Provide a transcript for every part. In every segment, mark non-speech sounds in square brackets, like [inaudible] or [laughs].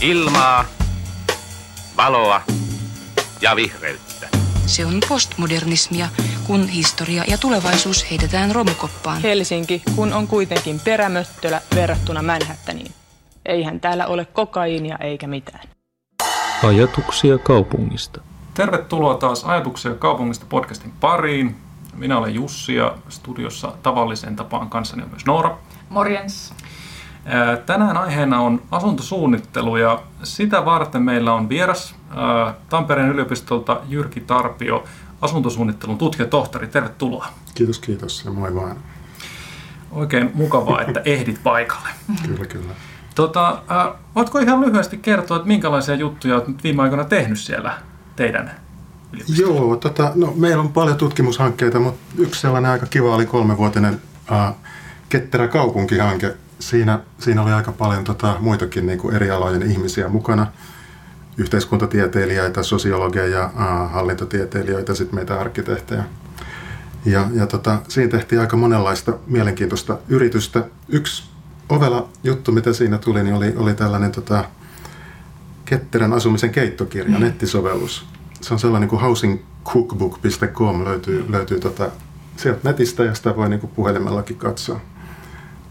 Ilmaa, valoa ja vihreyttä. Se on postmodernismia, kun historia ja tulevaisuus heitetään romukoppaan. Helsinki, kun on kuitenkin perämöttölä verrattuna Manhattaniin. Eihän täällä ole kokaiinia eikä mitään. Ajatuksia kaupungista. Tervetuloa taas Ajatuksia kaupungista podcastin pariin. Minä olen Jussi ja studiossa tavallisen tapaan kanssani on myös Noora. Morjens. Tänään aiheena on asuntosuunnittelu ja sitä varten meillä on vieras Tampereen yliopistolta Jyrki Tarpio, asuntosuunnittelun tutkijatohtori. Tervetuloa. Kiitos, kiitos ja moi vaan. Oikein mukavaa, että [laughs] ehdit paikalle. Kyllä, kyllä. Tota, äh, voitko ihan lyhyesti kertoa, että minkälaisia juttuja olet nyt viime aikoina tehnyt siellä teidän Joo, tota, no, meillä on paljon tutkimushankkeita, mutta yksi sellainen aika kiva oli kolmevuotinen äh, Ketterä kaupunkihanke. Siinä, siinä oli aika paljon tota, muitakin niin kuin eri alojen ihmisiä mukana. Yhteiskuntatieteilijöitä, sosiologeja, äh, hallintotieteilijöitä, sitten meitä arkkitehtejä. Ja, ja tota, siinä tehtiin aika monenlaista mielenkiintoista yritystä. Yksi ovela juttu, mitä siinä tuli, niin oli, oli tällainen tota, Ketterän asumisen keittokirja, mm. nettisovellus. Se on sellainen kuin housingcookbook.com löytyy, löytyy tota, sieltä netistä ja sitä voi niin kuin puhelimellakin katsoa.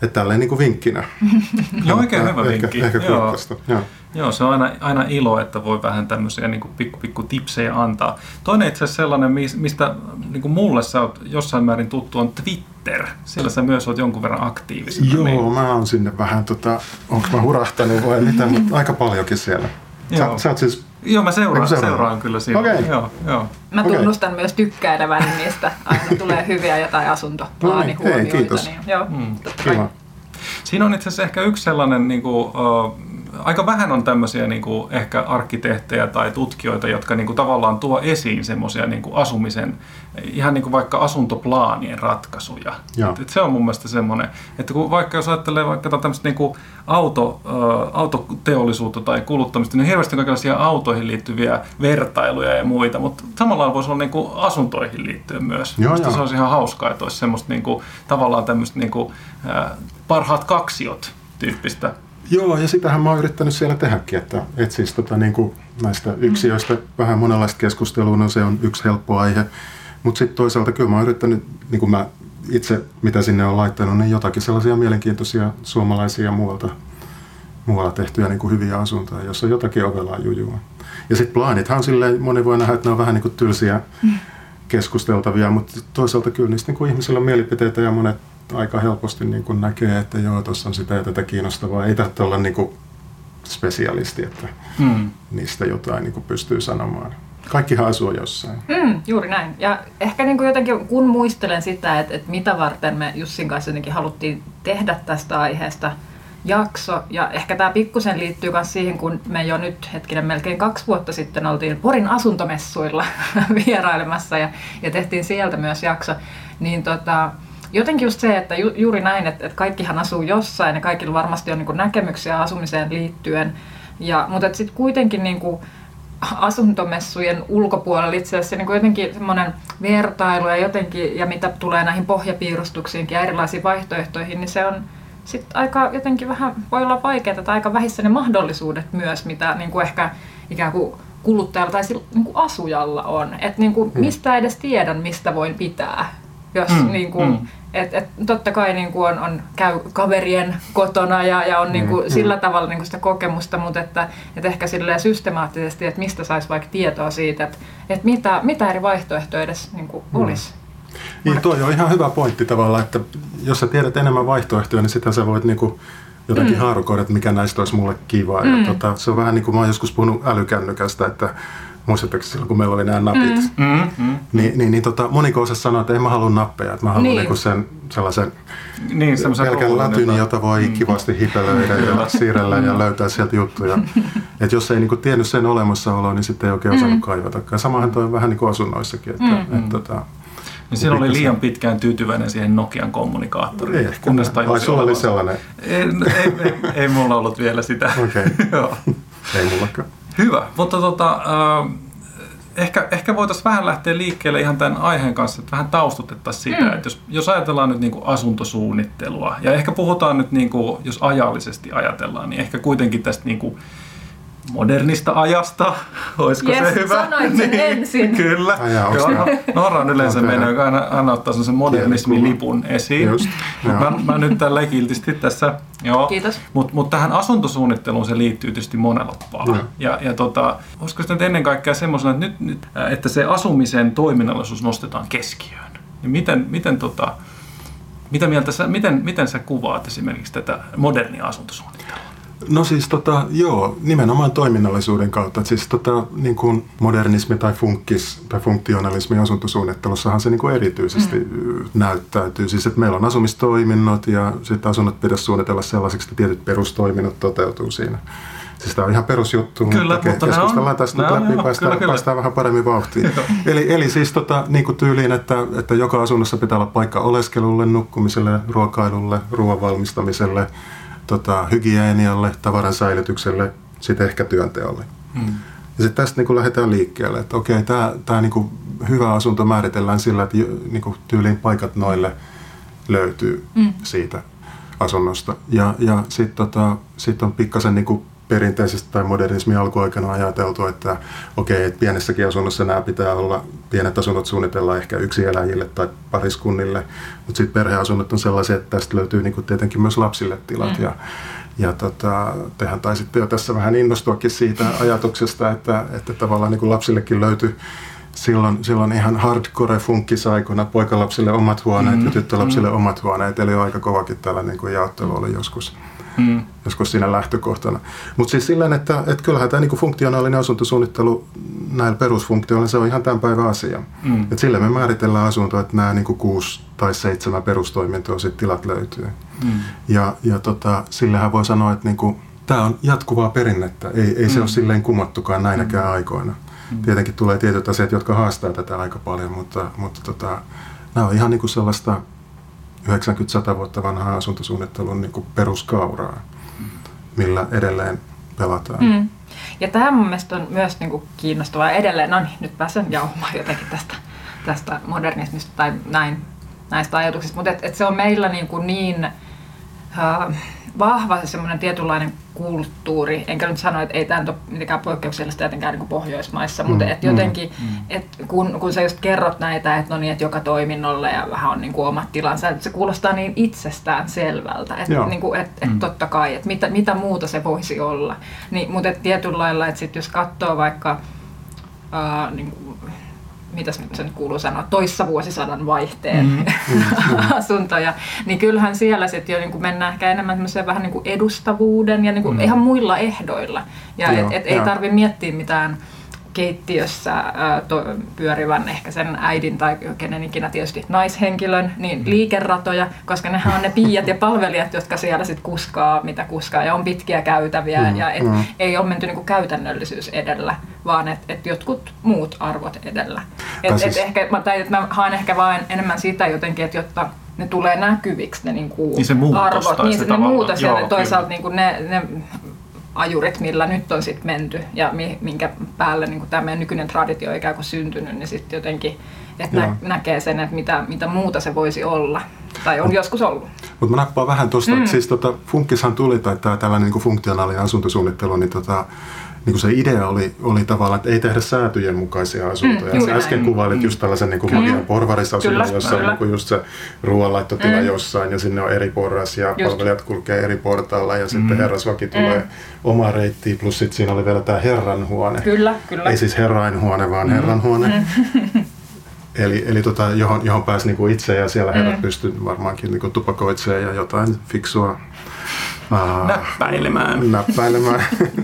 Että tälleen niin kuin vinkkinä. [laughs] Joo, oikein hyvä ehkä, vinkki. Ehkä Joo. Joo. Joo, se on aina, aina ilo, että voi vähän tämmöisiä niin kuin pikku, pikku tipsejä antaa. Toinen itse asiassa sellainen, mistä niin kuin mulle sä oot jossain määrin tuttu, on Twitter. Siellä sä myös oot jonkun verran aktiivisena. Joo, niin. mä oon sinne vähän, tota, onko mä hurahtanut vai mitä, mutta aika paljonkin siellä. Sä, Joo. sä oot siis, Joo, mä seuraan, Eikö seuraa? seuraan kyllä siinä. Okei. Joo, joo. Mä tunnustan myös tykkäilevän niistä. Aina tulee hyviä jotain asuntoplaanihuomioita. No niin, hei, kiitos. Niin, joo, Mm, totta kai. kiva. Siinä on itse asiassa ehkä yksi sellainen, niin kuin, uh, aika vähän on tämmöisiä niin kuin, ehkä arkkitehtejä tai tutkijoita, jotka niin kuin, tavallaan tuo esiin semmoisia niin kuin, asumisen, ihan niin kuin vaikka asuntoplaanien ratkaisuja. Et, et se on mun mielestä semmoinen, että kun vaikka jos ajattelee vaikka tämmöistä niin kuin auto, uh, autoteollisuutta tai kuluttamista, niin hirveästi on kaikenlaisia autoihin liittyviä vertailuja ja muita, mutta samalla voisi olla niin kuin asuntoihin liittyen myös. Joo, joo. se olisi ihan hauskaa, että olisi semmoista niin kuin, tavallaan tämmöistä niin kuin, uh, parhaat kaksiot tyyppistä Joo, ja sitähän mä oon yrittänyt siellä tehdäkin, että, että siis tota, niin kuin näistä yksiöistä vähän monenlaista keskustelua, no se on yksi helppo aihe. Mutta sitten toisaalta kyllä mä oon yrittänyt, niin kuin mä itse mitä sinne on laittanut, niin jotakin sellaisia mielenkiintoisia suomalaisia muualta, muualla tehtyjä niin kuin hyviä asuntoja, jossa jotakin ovelaa jujua. Ja sitten plaanithan on silleen, moni voi nähdä, että ne on vähän niin kuin tylsiä keskusteltavia, mutta toisaalta kyllä niistä niin kuin ihmisillä on mielipiteitä ja monet aika helposti niin kuin näkee, että joo, tuossa on sitä ja tätä kiinnostavaa. Ei tarvitse olla niin kuin spesialisti, että Hmm. niistä jotain niin kuin pystyy sanomaan. Kaikkihan asuu jossain. Mm, juuri näin. Ja ehkä niin kuin jotenkin, kun muistelen sitä, että, että mitä varten me Jussin kanssa jotenkin haluttiin tehdä tästä aiheesta jakso, ja ehkä tämä pikkusen liittyy myös siihen, kun me jo nyt hetkinen melkein kaksi vuotta sitten oltiin Porin asuntomessuilla [laughs] vierailemassa ja, ja tehtiin sieltä myös jakso, niin tota, jotenkin just se, että ju, juuri näin, että, että kaikkihan asuu jossain ja kaikilla varmasti on niin näkemyksiä asumiseen liittyen, ja, mutta sitten kuitenkin niin kuin, asuntomessujen ulkopuolella itse asiassa niin kuin jotenkin semmoinen vertailu ja jotenkin, ja mitä tulee näihin pohjapiirustuksiinkin ja erilaisiin vaihtoehtoihin, niin se on sitten aika jotenkin vähän, voi olla vaikeaa tai aika vähissä ne mahdollisuudet myös, mitä niin kuin ehkä ikään kuin kuluttajalla tai sillä, niin kuin asujalla on. Että niin kuin, mistä edes tiedän, mistä voin pitää. Jos, Mm, niin kuin, mm. Et, et, totta kai niin kuin on, on, käy kaverien kotona ja, ja on niin kuin, sillä tavalla niin kuin sitä kokemusta, mutta että, että ehkä silleen systemaattisesti, että mistä saisi vaikka tietoa siitä, että, että mitä, mitä eri vaihtoehtoja edes niin kuin olisi. Niin toi on ihan hyvä pointti tavallaan, että jos sä tiedät enemmän vaihtoehtoja, niin sitä sä voit niinku jotenkin mm. haarukoida, että mikä näistä olisi mulle kiva. Mm. Ja tota, se on vähän niin kuin mä oon joskus puhunut älykännykästä, että muistatteko silloin, kun meillä oli nämä napit, mm. Mm, mm. niin, niin, niin tota, moniko osasi sanoa, että en mä halua nappeja, että mä haluan Niin. niin. niinku sen sellaisen Niin, pelkän latyni, jota- jota voi kivasti hipelöidä ja [laughs] siirrellä ja löytää sieltä juttuja. Et jos ei niinku tiennyt sen olemassaoloa, niin sitten ei oikein osannut kaivatakaan. Samahan toi on vähän niin kuin asunnoissakin. Että, mm. et, tota, Niin silloin oli liian pitkään tyytyväinen siihen Nokian kommunikaattoriin. Ei ehkä. kunnes Ai tajusi sulla oli sellainen? Ei, ei, ei, ei mulla ollut vielä sitä. Okei. [laughs] Joo. Ei mullakaan. Hyvä, mutta tota, äh, ehkä, ehkä voitaisiin vähän lähteä liikkeelle ihan tämän aiheen kanssa, että vähän taustutettaisiin sitä, mm. että jos, jos ajatellaan nyt niin kuin asuntosuunnittelua, ja ehkä puhutaan nyt, niin kuin, jos ajallisesti ajatellaan, niin ehkä kuitenkin tästä niin kuin, modernista ajasta. Olisiko Jes, se hyvä? sanoit sen ensin. Kyllä. Joo, niin? no, Norran yleensä Okei. menee, joka aina, aina ottaa sen modernismin lipun esiin. Just, mä, mä, nyt tällä kiltisti tässä. Joo. Kiitos. Mutta mut tähän asuntosuunnitteluun se liittyy tietysti monella tapaa. Joo. Ja, ja tota, olisiko se nyt ennen kaikkea semmoisena, että, nyt, nyt, että se asumisen toiminnallisuus nostetaan keskiöön. Ja miten, miten, tota, mitä mieltä sä, miten, miten sä kuvaat esimerkiksi tätä modernia asuntosuunnittelua? No siis tota, joo, nimenomaan toiminnallisuuden kautta. Et siis tota, niin kuin modernismi tai funkkis tai funktionalismi asuntosuunnittelussahan se niin kuin erityisesti mm. näyttäytyy. Siis että meillä on asumistoiminnot ja sitten asunnot pitäisi suunnitella sellaiseksi, että tietyt perustoiminnot toteutuu siinä. Siis tämä on ihan perusjuttu, Kyllä, mutta, mutta on- keskustellaan tästä nyt läpi, päästään, kyllä, kyllä. päästään vähän paremmin vauhtiin. eli, eli siis tota, niin kuin tyyliin, että, että joka asunnossa pitää olla paikka oleskelulle, nukkumiselle, ruokailulle, ruoan valmistamiselle, tota, hygienialle, tavaran säilytykselle, sitten ehkä työnteolle. Mm. Ja sitten tästä niin lähdetään liikkeelle, että okei, tämä, tämä niin hyvä asunto määritellään sillä, että niin kuin tyyliin paikat noille löytyy mm. siitä asunnosta. Ja, ja sitten tota, sit on pikkasen niin perinteisesti tai modernismin alkuaikana ajateltu, että okei, että pienessäkin asunnossa nämä pitää olla, pienet asunnot suunnitellaan ehkä yksi eläjille tai pariskunnille, mutta sitten perheasunnot on sellaisia, että tästä löytyy niin kuin tietenkin myös lapsille tilat. Mm. Ja, ja tota, tehän taisitte jo tässä vähän innostuakin siitä ajatuksesta, että, että tavallaan niin kuin lapsillekin löytyy silloin, silloin ihan hardcore funkkisaikona poikalapsille omat huoneet mm, ja tyttölapsille mm. omat huoneet, eli aika kovakin tällainen niin jaottelu oli joskus, Mm. joskus siinä lähtökohtana. Mutta siis silleen, että, että kyllähän tämä niin funktionaalinen asuntosuunnittelu näillä perusfunktioilla, se on ihan tämän päivän asia. Mm. Et sillä me määritellään asunto, että nämä niin kuin kuusi tai seitsemän perustoimintoa sitten tilat löytyy. Mm. Ja, ja tota, sillähän voi sanoa, että niinku, tämä on jatkuvaa perinnettä. Ei, ei se Mm. ole silleen kumottukaan näinäkään aikoina. Tietenkin tulee tietyt asiat, jotka haastaa tätä aika paljon, mutta, mutta tota, nämä on ihan niinku sellaista 90-100 vuotta vanhaa asuntosuunnittelun niinku peruskauraa, millä edelleen pelataan. Mm. Ja tämä mun mielestä on myös niinku kiinnostavaa edelleen. No niin, nyt pääsen jauhamaan jotenkin tästä, tästä modernismista tai näin, näistä ajatuksista. Mutta et, et se on meillä niinku niin äh, vahva se semmoinen tietynlainen kulttuuri. Enkä nyt sano, että ei tämä nyt ole mitenkään poikkeuksellista jotenkään niin kuin Pohjoismaissa, mm, mutta et jotenkin, mm, et kun, kun sä just kerrot näitä, että no niin, että joka toiminnolla ja vähän on niin kuin omat tilansa, että se kuulostaa niin itsestään selvältä, että niin kuin, et, et totta kai, että mitä, mitä muuta se voisi olla. Niin, mutta et tietyllä lailla, että sit jos katsoo vaikka ää, niin kuin, mitäs nyt se nyt kuuluu sanoa, toissa vuosisadan vaihteen mm, [laughs] asuntoja, niin kyllähän siellä sitten jo niin kuin mennään ehkä enemmän vähän niin kuin edustavuuden ja niin kuin ihan muilla ehdoilla. Ja Joo, et, et ei joo. tarvi miettiä mitään keittiössä pyörivän ehkä sen äidin tai kenen ikinä tietysti naishenkilön, niin liikeratoja, koska nehän on ne piiat ja palvelijat, jotka siellä sitten kuskaa, mitä kuskaa, ja on pitkiä käytäviä, Mm, ja et mm. ei ole menty niinku käytännöllisyys edellä, vaan että et jotkut muut arvot edellä. Et, Tai et siis- ehkä, mä, tai et mä haen ehkä vain enemmän sitä jotenkin, että jotta ne tulee näkyviksi ne niinku Niin se muutos arvot, niin se se, ne muutos ja joo, toisaalta kyllä. niinku ne, ne ajurit, millä nyt on sitten menty ja mi, minkä päälle niin tämä meidän nykyinen traditio on ikään kuin syntynyt, niin sitten jotenkin että nä, näkee sen, että mitä, mitä muuta se voisi olla. Tai on joskus ollut. Mutta mä nappaan vähän tuosta, mm. että siis tota, funkkishan tuli, tai tämä tällainen niin funktionaalinen asuntosuunnittelu, niin tota, niin kuin se idea oli, oli tavallaan, että ei tehdä säätyjen mukaisia asuntoja. Mm, Mm, juuri Sä äsken näin. kuvailit just tällaisen niin kuin magian porvarisasunnon, Kyllä, jossa on niin just se ruoanlaittotila Mm. jossain ja sinne on eri porras ja Just. palvelijat kulkee eri portaalla ja sitten herrasvaki tulee Mm. oma reitti, plus sitten siinä oli vielä tämä herranhuone. Kyllä, kyllä. Ei siis herrainhuone, vaan herranhuone. [laughs] Eli, eli tota, johon, johon pääsi niinku itse ja siellä herrat mm. pystyi varmaankin niinku tupakoitsemaan ja jotain fiksua aa, Näppäilemään. näppäilemään.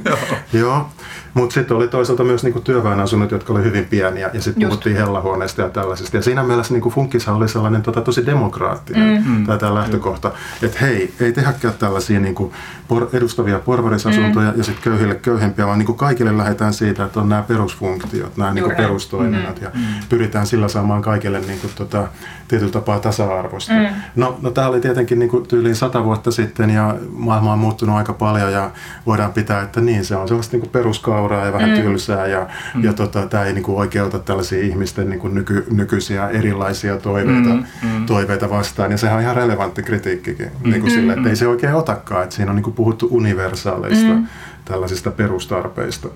[laughs] Joo. Mutta sitten oli toisaalta myös niinku työväenasunnot, jotka oli hyvin pieniä, ja sitten puhuttiin hellahuoneista ja tällaisista. Ja siinä mielessä niinku funkishan oli sellainen tota, tosi demokraattinen mm. tämä, tämä lähtökohta, että hei, ei tehdäkään tällaisia niinku por, edustavia porvarisasuntoja mm. ja sitten köyhille köyhempiä, vaan niinku kaikille lähdetään siitä, että on nämä perusfunktiot, nämä niinku perustoiminnot, mm. ja pyritään sillä saamaan kaikille niinku, tota, tietyllä tapaa tasa-arvosta. Mm. No, no tämä oli tietenkin niinku tyyliin sata vuotta sitten, ja maailma on muuttunut aika paljon, ja voidaan pitää, että niin, se on sellaista niinku peruskauraa, kauraa ja vähän mm. tylsää ja, mm. ja tota, tämä ei niin kuin oikeuta tällaisia ihmisten niin kuin nyky, nykyisiä erilaisia toiveita, mm. Mm. toiveita vastaan. Ja sehän on ihan relevantti kritiikkikin mm. niin kuin sille, että ei se oikein otakaan. Että siinä on niin kuin puhuttu universaaleista mm. tällaisista perustarpeista.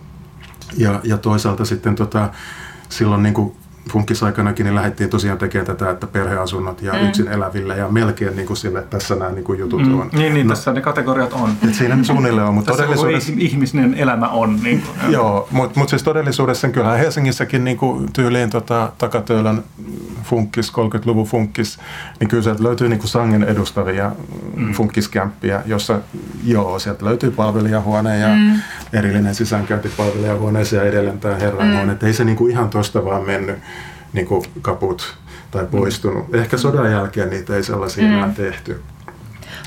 Ja, ja toisaalta sitten tota, silloin niin kuin funkisaikanakin niin lähdettiin tosiaan tekemään tätä, että perheasunnot ja mm. yksin eläville ja melkein niin kuin sille, että tässä nämä niin kuin jutut mm. on. Niin, niin no, tässä ne kategoriat on. Et siinä suunnilleen on, mutta todellisuudessa... ihmisen elämä on. Niin kuin, joo, mutta mut siis todellisuudessa kyllä Helsingissäkin niin kuin tyyliin tota, Takatöölön funkkis, 30-luvun funkkis, niin kyllä sieltä löytyy niin kuin sangen edustavia mm. funkkiskämppiä, jossa joo, sieltä löytyy palvelijahuone ja mm. erillinen sisäänkäynti palvelijahuoneeseen ja edelleen tämä herranhuone. Mm. ei se niin kuin ihan tosta vaan mennyt niin kuin kaput tai poistunut. Mm. Ehkä sodan jälkeen niitä ei sellaisia mm. enää tehty.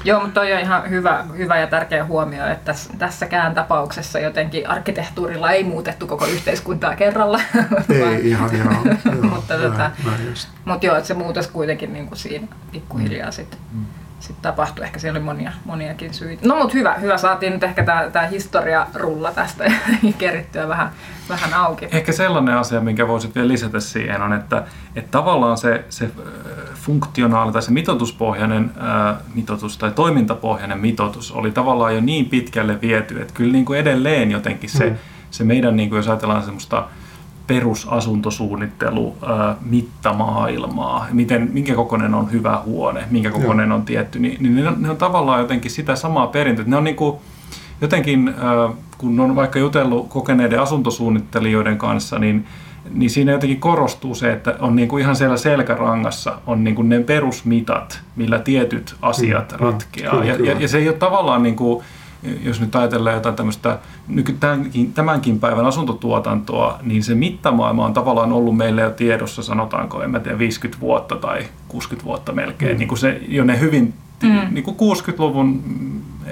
Joo, mutta toi on ihan hyvä, hyvä ja tärkeä huomio, että tässä, tässäkään tapauksessa jotenkin arkkitehtuurilla ei muutettu koko yhteiskuntaa kerralla. [laughs] Ei vaan, ihan, joo. [laughs] joo mutta, näin, tota, näin mutta joo, että se muutos kuitenkin niin kuin siinä pikkuhiljaa mm. sitten. Mm sitten tapahtui. Ehkä siellä oli monia, moniakin syitä. No mutta hyvä, hyvä. Saatiin nyt ehkä tämä historia rulla tästä [laughs] kerittyä vähän, vähän auki. Ehkä sellainen asia, minkä voisit vielä lisätä siihen on, että, että tavallaan se, se funktionaali tai se mitotuspohjainen ää, mitotus tai toimintapohjainen mitotus oli tavallaan jo niin pitkälle viety, että kyllä niin kuin edelleen jotenkin se, mm. se meidän, niin kuin jos ajatellaan semmoista perusasuntosuunnittelu, ää, mittamaailmaa, miten, minkä kokoinen on hyvä huone, minkä kokoinen on tietty, niin, niin ne, on, ne on tavallaan jotenkin sitä samaa perintöä. Ne on niin kuin, jotenkin, ää, kun on vaikka jutellut kokeneiden asuntosuunnittelijoiden kanssa, niin niin siinä jotenkin korostuu se, että on niin kuin ihan siellä selkärangassa on niin kuin ne perusmitat, millä tietyt asiat mm, mm. ratkeaa. Mm, ja, ja, ja se ei ole tavallaan niin kuin, jos nyt ajatellaan jotain tämmöistä tämänkin, tämänkin päivän asuntotuotantoa, niin se mittamaailma on tavallaan ollut meille jo tiedossa, sanotaanko, en mä tiedä, 50 vuotta tai 60 vuotta melkein. Mm. Niin kuin se, jo ne hyvin mm. niin kuin 60-luvun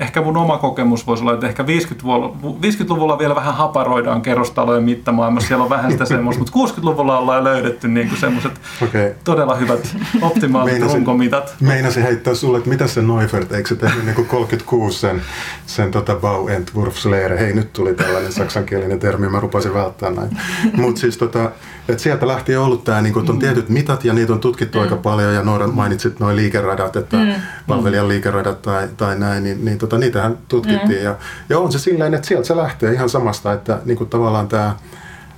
ehkä mun oma kokemus voisi olla, että ehkä 50-luvulla, 50-luvulla vielä vähän haparoidaan kerrostalojen mittamaailmassa, siellä on vähän sitä semmoista, mutta 60-luvulla ollaan löydetty niin semmoiset okay. todella hyvät optimaaliset meinasin, runkomitat. Meinasin heittää sulle, että mitä se Neufert, eikö se tehnyt niin kuin 36 sen, sen tota Bauentwurfslehre, hei nyt tuli tällainen saksankielinen termi, mä rupasin välttää näin. Mutta siis tota, et sieltä lähtien ollut tämä, niin on mm. tietyt mitat ja niitä on tutkittu mm. aika paljon ja Noora mainitsit noin liikeradat, että mm. palvelijan liikeradat tai, tai näin, niin, niin tota, niitähän tutkittiin. Mm. Ja, ja on se silleen, että sieltä se lähtee ihan samasta, että niin kuin tavallaan tämä,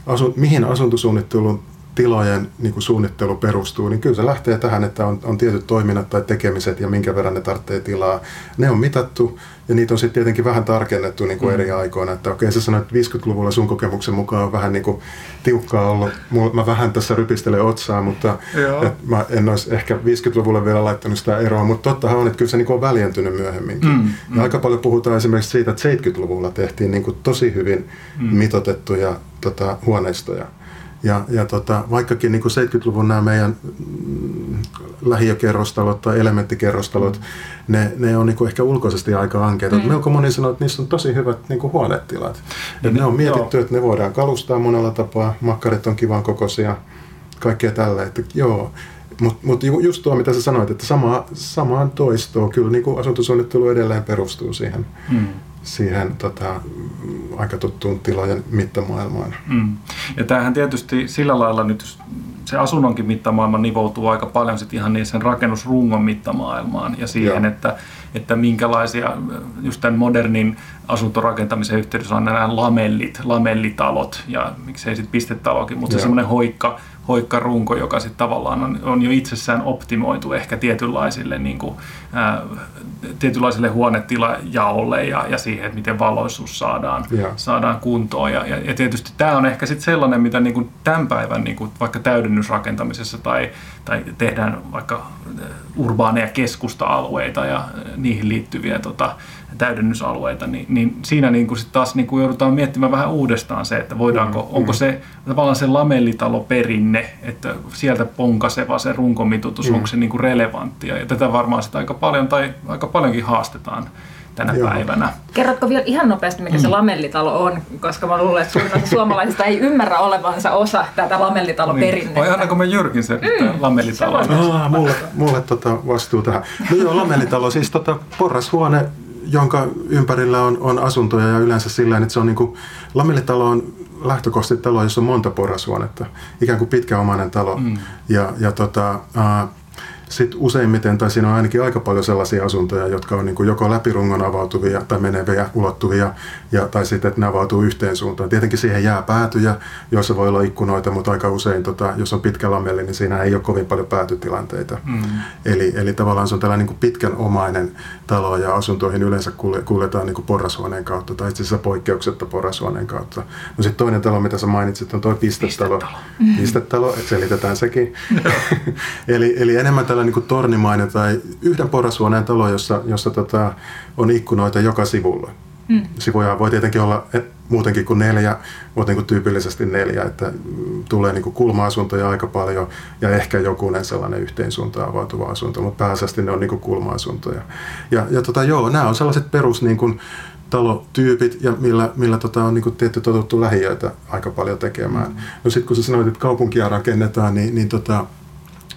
asu, mihin asuntosuunnittelun tilojen niin kuin suunnittelu perustuu, niin kyllä se lähtee tähän, että on, on tietyt toiminnat tai tekemiset ja minkä verran ne tarvitsee tilaa. Ne on mitattu ja niitä on sitten tietenkin vähän tarkennettu niin kuin mm. eri aikoina. Että okei, sä sanoit, että 50-luvulla sun kokemuksen mukaan on vähän niin kuin tiukkaa ollut. Mä vähän tässä rypistelen otsaa, mutta mä en olisi ehkä 50-luvulla vielä laittanut sitä eroa. Mutta tottahan on, että kyllä se niin kuin on väljentynyt myöhemminkin. Mm. Ja mm. aika paljon puhutaan esimerkiksi siitä, että 70-luvulla tehtiin niin kuin tosi hyvin mm. mitotettuja tota, huoneistoja. Ja, ja tota, vaikkakin niin 70-luvun nämä meidän mm, lähiökerrostalot tai elementtikerrostalot, mm. ne, ne on niin kuin ehkä ulkoisesti aika ankeita. Mm. Melko moni sanoo, että niissä on tosi hyvät niin kuin huonetilat. Ja ne on mietitty, joo. että ne voidaan kalustaa monella tapaa, makkarit on kivan kokoisia, kaikkea tällä. Että joo, mutta mut just tuo, mitä sä sanoit, että sama, samaan toistoon kyllä niin kuin asuntosuunnittelu edelleen perustuu siihen. Mm siihen tota, aika tuttuun tilojen mittamaailmaan. Mm. Ja tämähän tietysti sillä lailla nyt se asunnonkin mittamaailma nivoutuu aika paljon sit ihan niin sen rakennusrungon mittamaailmaan ja siihen, että, että minkälaisia just tämän modernin asuntorakentamisen yhteydessä on nämä lamellit, lamellitalot ja miksei sitten pistetalokin, mutta Joo. se semmoinen hoikka, hoikkarunko, joka sitten tavallaan on, on jo itsessään optimoitu ehkä tietynlaisille, niin kuin, ää, tietynlaisille huonetilajaolle ja, ja siihen, että miten valoisuus saadaan, yeah. saadaan kuntoon. Ja, ja, ja tietysti tämä on ehkä sitten sellainen, mitä niin kuin tämän päivän niin kuin vaikka täydennysrakentamisessa tai, tai tehdään vaikka urbaaneja keskusta-alueita ja niihin liittyviä tota, täydennysalueita, niin, niin siinä niin kuin sit taas niin kuin joudutaan miettimään vähän uudestaan se, että voidaanko, mm, onko mm. se tavallaan se lamellitalo perinne, että sieltä ponkaseva se runkomitutus, mm. onko se niin kuin relevanttia. Ja tätä varmaan sitä aika paljon tai aika paljonkin haastetaan tänä Joo. päivänä. Kerrotko vielä ihan nopeasti, mikä mm. se lamellitalo on, koska mä luulen, että suurin suomalaisista ei ymmärrä olevansa osa tätä lamellitaloperinnettä. Niin. Vai annako me Jyrkin sen mm. lamellitalo? Ah, mulle, mulle tota vastuu tähän. No joo, lamellitalo, siis tota porrashuone jonka ympärillä on, on asuntoja ja yleensä sillä että se on niin kuin, lamellitalo on lähtökohtaisesti talo, jossa on monta porrashuonetta, ikään kuin pitkäomainen talo. Mm. Ja, ja tota, ää, sitten useimmiten, tai siinä on ainakin aika paljon sellaisia asuntoja, jotka on niin kuin joko läpirungon avautuvia tai meneviä, ulottuvia, ja, tai sitten, että ne avautuu yhteen suuntaan. Tietenkin siihen jää päätyjä, joissa voi olla ikkunoita, mutta aika usein, tota, jos on pitkä lamelli, niin siinä ei ole kovin paljon päätytilanteita. Mm. Eli, eli tavallaan se on tällainen niin pitkän omainen talo, ja asuntoihin yleensä kuljetaan niin kuin porrashuoneen kautta, tai itse asiassa poikkeuksetta porrashuoneen kautta. No sitten toinen talo, mitä sä mainitsit, on tuo pistetalo. Pistetalo, pistetalo selitetään sekin. [laughs] eli, eli enemmän tällä niin kuin tornimainen tai yhden porrashuoneen talo, jossa, jossa tota, on ikkunoita joka sivulla. Mm. Sivuja voi tietenkin olla muutenkin kuin neljä, mutta niin kuin tyypillisesti neljä, että tulee niin kuin kulma-asuntoja aika paljon ja ehkä jokunen sellainen yhteen suuntaan avautuva asunto, mutta pääasiassa ne on niin kuin kulma-asuntoja. Ja, ja tota, joo, nämä on sellaiset perus niin kuin, talotyypit ja millä, millä tota, on niin tietty totuttu lähiöitä aika paljon tekemään. Mm. No sitten kun sä sanoit, että kaupunkia rakennetaan, niin, niin tota,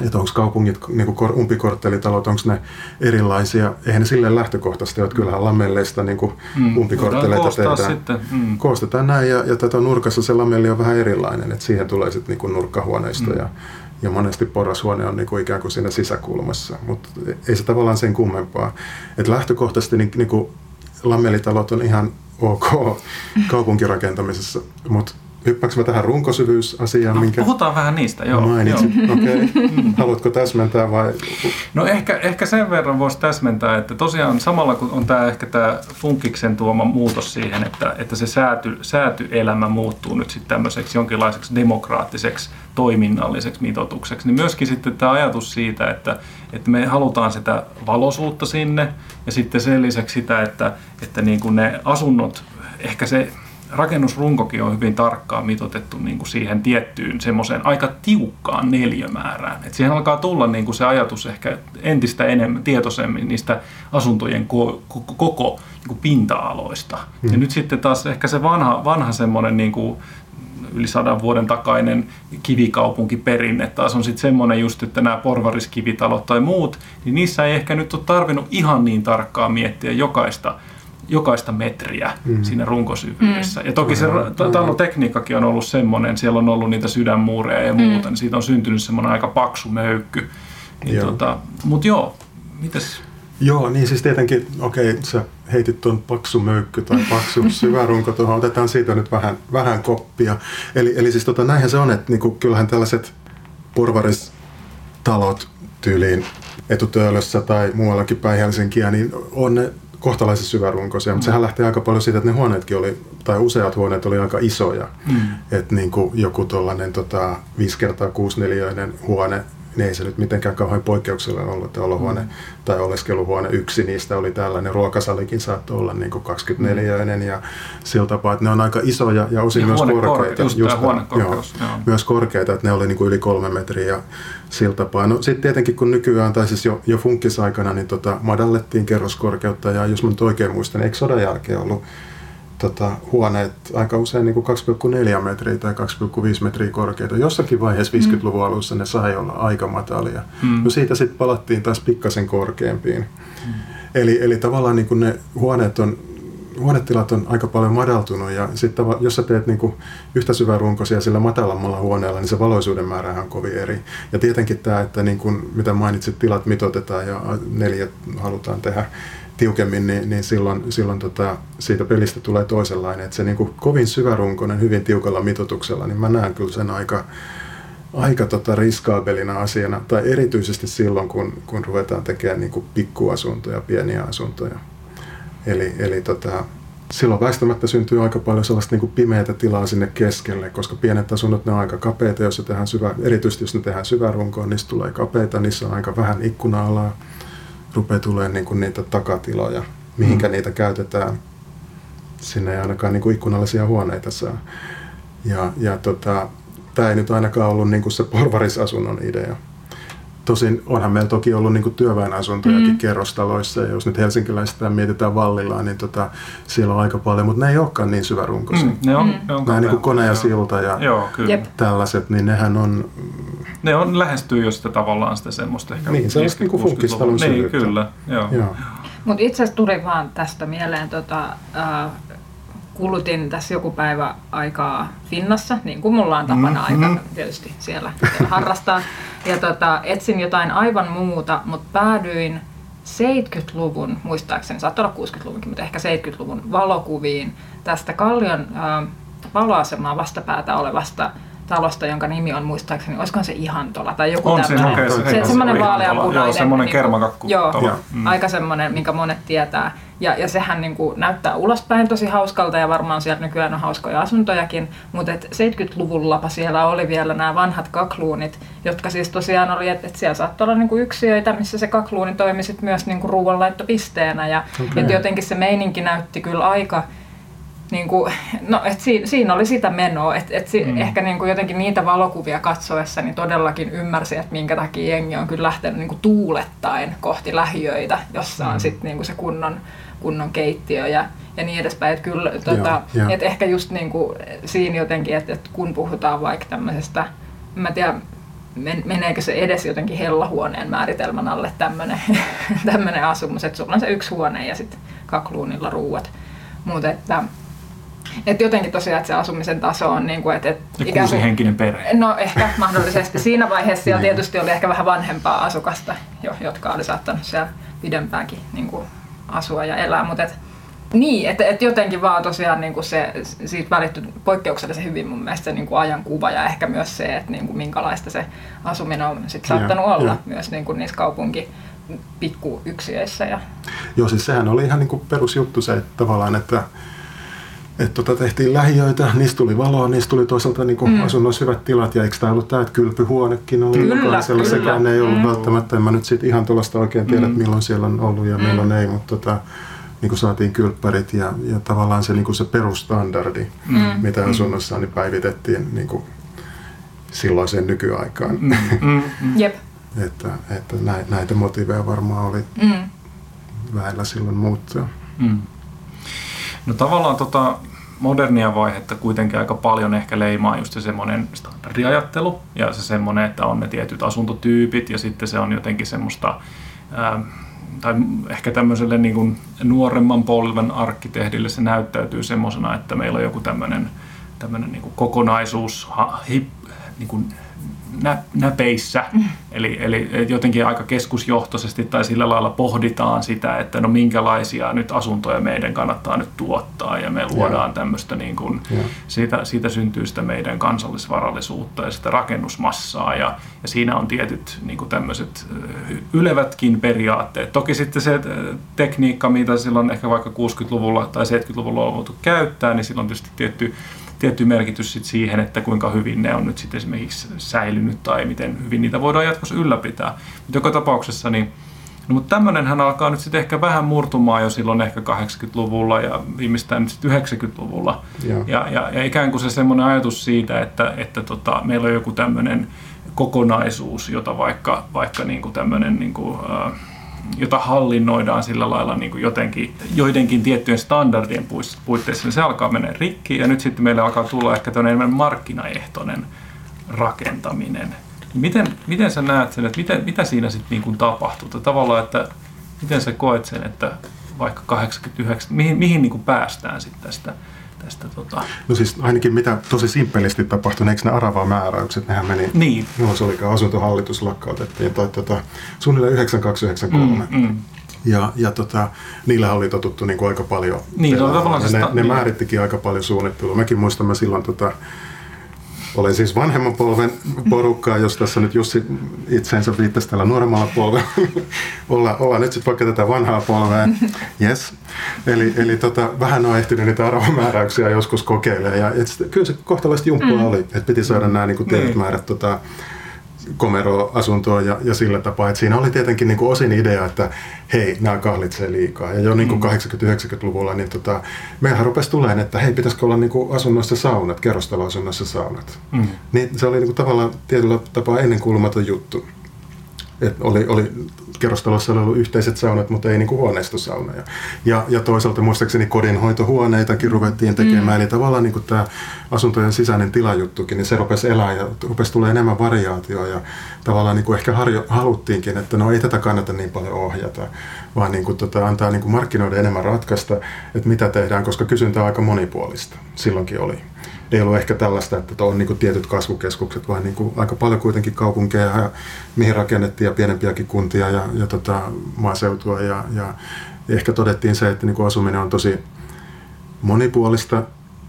että onko kaupungit, niin kuin umpikorttelitalot, onko ne erilaisia. Eihän ne silleen lähtökohtaisesti että kyllähän lamelleista niin kuin mm. umpikortteleita tehdään. Sitten. Mm. Koostetaan näin ja, ja tätä nurkassa se lamelli on vähän erilainen, että siihen tulee sitten niin nurkkahuoneisto mm. ja, ja monesti porrashuone on niin kuin ikään kuin siinä sisäkulmassa, mutta ei se tavallaan sen kummempaa. Et lähtökohtaisesti niin, niin kuin lamelitalot on ihan ok [laughs] kaupunkirakentamisessa, mutta Hyppäänkö mä tähän runkosyvyysasiaan? No, minkä puhutaan vähän niistä, joo. Mainitsit, okei. Okay. Haluatko täsmentää vai? No ehkä, ehkä sen verran voisi täsmentää, että tosiaan samalla kun on tämä ehkä tämä funkiksen tuoma muutos siihen, että, että se sääty, säätyelämä muuttuu nyt sitten tämmöiseksi jonkinlaiseksi demokraattiseksi toiminnalliseksi mitotukseksi, niin myöskin sitten tämä ajatus siitä, että, että me halutaan sitä valosuutta sinne ja sitten sen lisäksi sitä, että, että niin kuin ne asunnot, ehkä se rakennusrunkokin on hyvin tarkkaan mitotettu niin kuin siihen tiettyyn semmoiseen aika tiukkaan neljömäärään. Et siihen alkaa tulla niin kuin se ajatus ehkä entistä enemmän tietoisemmin niistä asuntojen ko- ko- koko niin kuin pinta-aloista. Mm. Ja nyt sitten taas ehkä se vanha, vanha semmoinen niin kuin yli sadan vuoden takainen kivikaupunkiperinne taas on sitten semmoinen just, että nämä porvariskivitalot tai muut, niin niissä ei ehkä nyt ole tarvinnut ihan niin tarkkaan miettiä jokaista jokaista metriä mm. siinä runkosyvyydessä. Mm. Ja toki se talotekniikkakin on ollut semmoinen, siellä on ollut niitä sydänmuureja ja muuta, mm. niin siitä on syntynyt semmoinen aika paksu möykky. Niin joo. Tota, Mutta joo, mitäs? Joo, niin siis tietenkin, okei, okay, sä heitit tuon paksu möykky tai paksu [laughs] syvärunko tuohon, otetaan siitä nyt vähän, vähän koppia. Eli, eli siis tota, näinhän se on, että niinku, kyllähän tällaiset porvaristalot tyyliin etutöölössä tai muuallakin päin Helsinkiä, niin on ne kohtalaisen syvärunkoisia, mutta mm. sehän lähtee aika paljon siitä, että ne huoneetkin oli, tai useat huoneet oli aika isoja. Mm. Että niin kuin joku tuollainen tota, 5 kertaa 6 neliöinen huone niin ei se nyt mitenkään kauhean poikkeuksellinen ollut, että olohuone mm. tai oleskeluhuone yksi niistä oli tällainen. Ruokasalikin saattoi olla niin kuin 24 mm. ja sillä tapaa, että ne on aika isoja ja osin ja myös korkeita. Just just joo, joo. Myös korkeita, että ne oli niin kuin yli kolme metriä ja sillä tapaa. No sitten tietenkin kun nykyään, tai siis jo, jo funkkisaikana, niin tota, madallettiin kerroskorkeutta ja jos mä nyt oikein muistan, niin eikö sodan jälkeen ollut tota, huoneet aika usein niin 2,4 metriä tai 2,5 metriä korkeita. Jossakin vaiheessa 50-luvun mm. alussa ne sai olla aika matalia. Mm. No siitä sitten palattiin taas pikkasen korkeampiin. Mm. Eli, eli tavallaan niin ne huoneet on huonetilat on aika paljon madaltunut ja sitten jos sä teet niinku yhtä syvää runkoisia sillä matalammalla huoneella, niin se valoisuuden määrä on kovin eri. Ja tietenkin tämä, että niin kuin, mitä mainitsit, tilat mitotetaan ja neljät halutaan tehdä tiukemmin, niin, niin silloin, silloin tota, siitä pelistä tulee toisenlainen. Että se niin kovin syvärunkoinen, hyvin tiukalla mitotuksella, niin mä näen kyllä sen aika, aika tota riskaabelina asiana, tai erityisesti silloin, kun, kun ruvetaan tekemään niin pikkuasuntoja, pieniä asuntoja. Eli, eli tota, silloin väistämättä syntyy aika paljon sellaista niin kuin pimeätä tilaa sinne keskelle, koska pienet asunnot ne on aika kapeita, jos tehdään syvä, erityisesti jos ne tehdään syvärunkoon, niistä tulee kapeita, niissä on aika vähän ikkuna-alaa rupeaa tulemaan niin kuin niitä takatiloja, mihinkä mm. niitä käytetään. Sinne ei ainakaan niin kuin ikkunallisia huoneita saa. Ja, ja tota, tämä ei nyt ainakaan ollut niin kuin se porvarisasunnon idea. Tosin onhan meillä toki ollut niin työväenasuntojakin mm. kerrostaloissa, ja jos nyt helsinkiläistä mietitään Vallillaan, niin tota, siellä on aika paljon, mutta ne ei olekaan niin syvärunkoisia. Mm, ne on, mm. ne on Nämä niin kuin kone ja silta ja Joo, kyllä. tällaiset, niin nehän on... Ne on lähestyy jo sitä tavallaan sitä semmoista ehkä Niin, se on niin kuin funkistalon Niin, kyllä. Joo. joo. Mutta itse asiassa tuli vaan tästä mieleen, tota, äh, kulutin tässä joku päivä aikaa Finnassa, niin kuin mulla on tapana Mm, aika tietysti siellä, siellä harrastaa. Ja tota, etsin jotain aivan muuta, mutta päädyin 70-luvun, muistaakseni, saattaa olla 60-luvunkin, mutta ehkä 70-luvun valokuviin tästä Kallion äh, valoasemaa vastapäätä olevasta talosta, jonka nimi on muistaakseni, olisikohan se Ihantola tai joku On se, tämmöinen. okei, se- se, hei, semmoinen se- vaaleanpunainen. joo, semmoinen niinku- kermakakku Joo. Joo. Mm. aika semmoinen, minkä monet tietää. Ja, ja sehän niin kuin näyttää ulospäin tosi hauskalta ja varmaan siellä nykyään on hauskoja asuntojakin, mutta et 70-luvullapa siellä oli vielä nämä vanhat kakluunit, jotka siis tosiaan oli, että et siellä saattoi olla niin kuin yksiöitä, missä se kakluuni toimi sit myös niin kuin ruoanlaittopisteenä ja Okei. et jotenkin se meininki näytti kyllä aika niin kuin, no, et siinä, siinä oli sitä menoa, että et si, Mm. ehkä niin kuin jotenkin niitä valokuvia katsoessa niin todellakin ymmärsi, että minkä takia jengi on kyllä lähtenyt niin kuin tuulettain kohti lähiöitä, jossa on Mm. sitten niin kuin se kunnon, kunnon keittiö ja, ja niin edespäin. Että kyllä, tota, joo. et ehkä just niin kuin siinä jotenkin, että, että kun puhutaan vaikka tämmöisestä, mä tiedä, men, meneekö se edes jotenkin hellahuoneen määritelmän alle tämmöinen [laughs] asumus, että sulla on se yksi huone ja sitten kakluunilla ruuat. Mutta että et jotenkin tosiaan, että se asumisen taso on niin kuin, että, että Ja ikään kuin- kuusihenkinen perhe. No ehkä mahdollisesti. Siinä vaiheessa siellä Niin. tietysti oli ehkä vähän vanhempaa asukasta, jo, jotka oli saattanut siellä pidempäänkin niin kuin asua ja elää. Mutta et, niin, että et jotenkin vaan tosiaan niin kuin se, siitä välittyi poikkeuksellisen hyvin mun mielestä se niin kuin ajankuva ja ehkä myös se, että niin kuin minkälaista se asuminen on sit saattanut Joo, olla joo. myös niin kuin niissä kaupunki pikkuyksiöissä. Ja, Joo, siis sehän oli ihan niin kuin perusjuttu se, että tavallaan, että että tota tehtiin lähiöitä, niistä tuli valoa, niistä tuli toisaalta niin mm. asunnoissa hyvät tilat, ja eikö tämä ollut tämä, että kylpyhuonekin oli Kyllä, jokaisella, kyllä. sekään ei ollut Mm. mm. välttämättä, en mä nyt siitä ihan tuollaista oikein tiedä, mm. milloin siellä on ollut ja mm. milloin ei, mutta tota, niin kuin saatiin kylppärit ja, ja tavallaan se, niin kuin se perustandardi, mm. mitä asunnossa on, niin päivitettiin niin kuin silloiseen nykyaikaan. Mm, mm, mm. [laughs] jep. että että näi- näitä motiveja varmaan oli Mm. väillä silloin muuttua. Mm. No tavallaan tota modernia vaihetta kuitenkin aika paljon ehkä leimaa just se semmoinen standardiajattelu ja se semmoinen, että on ne tietyt asuntotyypit ja sitten se on jotenkin semmoista ää, tai ehkä tämmöiselle niin kuin nuoremman polven arkkitehdille se näyttäytyy semmoisena, että meillä on joku tämmöinen, tämmöinen niin kuin kokonaisuus ha, hip, niin kuin nä, näpeissä, mm. eli, eli jotenkin aika keskusjohtoisesti tai sillä lailla pohditaan sitä, että no minkälaisia nyt asuntoja meidän kannattaa nyt tuottaa ja me luodaan tämmöistä niin kuin, siitä, siitä syntyy sitä meidän kansallisvarallisuutta ja sitä rakennusmassaa ja, ja siinä on tietyt niin kuin tämmöiset ylevätkin periaatteet. Toki sitten se tekniikka, mitä silloin ehkä vaikka 60-luvulla tai 70-luvulla on voitu käyttää, niin silloin tietysti tietty, tietty merkitys sit siihen, että kuinka hyvin ne on nyt sitten esimerkiksi säilynyt tai miten hyvin niitä voidaan jatkossa ylläpitää. Mutta joka tapauksessa niin No, mutta tämmöinenhän alkaa nyt sitten ehkä vähän murtumaan jo silloin ehkä 80-luvulla ja viimeistään nyt sitten 90-luvulla. Joo. Ja, ja, ja ikään kuin se semmoinen ajatus siitä, että, että tota, meillä on joku tämmöinen kokonaisuus, jota vaikka, vaikka niin kuin tämmöinen niin kuin, äh, jota hallinnoidaan sillä lailla niin kuin jotenkin joidenkin tiettyjen standardien puitteissa, niin se alkaa mennä rikki ja nyt sitten meille alkaa tulla ehkä enemmän markkinaehtoinen rakentaminen. Miten, miten sä näet sen, että miten, mitä siinä sitten niin tapahtuu? Tai tavallaan, että miten sä koet sen, että vaikka 89, mihin, mihin niin kuin päästään sitten tästä, tästä tota... No siis ainakin mitä tosi simppelisti tapahtui, eikö ne Arava-määräykset, nehän meni, Niin. milloin se olikaan, asuntohallitus lakkautettiin, tai tota, suunnilleen 9293. Mm, mm. Ja, ja tota, niillä oli totuttu niin kuin aika paljon. Niin, se on pelaamaan. tavallaan ne, sta- ne niin. määrittikin aika paljon suunnittelua. Mäkin muistan, mä silloin tota, olen siis vanhemman polven porukkaa, jos tässä nyt Jussi itseensä viittasi tällä nuoremmalla polvella. [laughs] olla, ollaan nyt sitten vaikka tätä vanhaa polvea. [laughs] Yes. Eli, eli tota, vähän on ehtinyt niitä arvomääräyksiä joskus kokeilemaan. Ja et, sit- kyllä se kohtalaisesti jumppua mm. oli, että piti saada nämä niin kuin tietyt Niin. määrät tota, komeroasuntoa ja, ja sillä tapaa. että siinä oli tietenkin niin kuin osin idea, että hei, nämä kahlitsee liikaa. Ja jo niin kuin 80-90-luvulla niin tota, meillähän rupesi tulemaan, että hei, pitäisikö olla niin kuin asunnoissa saunat, kerrostaloasunnoissa saunat. Mm. Niin se oli niin kuin tavallaan tietyllä tapaa ennenkuulumaton juttu. Et oli, oli, kerrostalossa oli ollut yhteiset saunat, mutta ei niin kuin huoneistosaunoja. Ja, ja toisaalta muistaakseni kodinhoitohuoneitakin ruvettiin tekemään. Mm. Eli tavallaan niin kuin tämä asuntojen sisäinen tilajuttukin, niin se rupesi elää ja rupesi tulee enemmän variaatioa. Ja tavallaan niin kuin ehkä harjo, haluttiinkin, että no ei tätä kannata niin paljon ohjata, vaan niin kuin, tota, antaa niin kuin markkinoiden enemmän ratkaista, että mitä tehdään, koska kysyntä on aika monipuolista. Silloinkin oli. Ei ollut ehkä tällaista, että on niin kuin tietyt kasvukeskukset, vaan niin kuin aika paljon kuitenkin kaupunkeja, ja, mihin rakennettiin ja pienempiäkin kuntia ja, ja tota, maaseutua. Ja, ja ehkä todettiin se, että niin kuin asuminen on tosi monipuolista,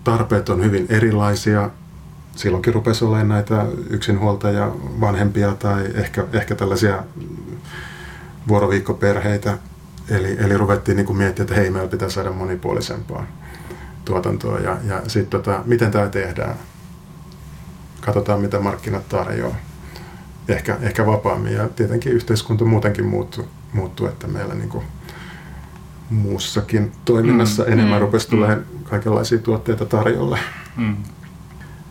tarpeet on hyvin erilaisia, silloinkin rupesi olemaan näitä yksinhuoltajia, vanhempia tai ehkä, ehkä tällaisia vuoroviikkoperheitä. Eli, eli ruvettiin niin miettimään, että hei, meillä pitää saada monipuolisempaa tuotantoa ja, ja sitten tota, miten tämä tehdään. Katsotaan, mitä markkinat tarjoaa. Ehkä, ehkä vapaammin ja tietenkin yhteiskunta muutenkin muuttuu, muuttuu että meillä niin kuin muussakin toiminnassa mm, enemmän mm, rupesi mm. tulemaan kaikenlaisia tuotteita tarjolle. Mm.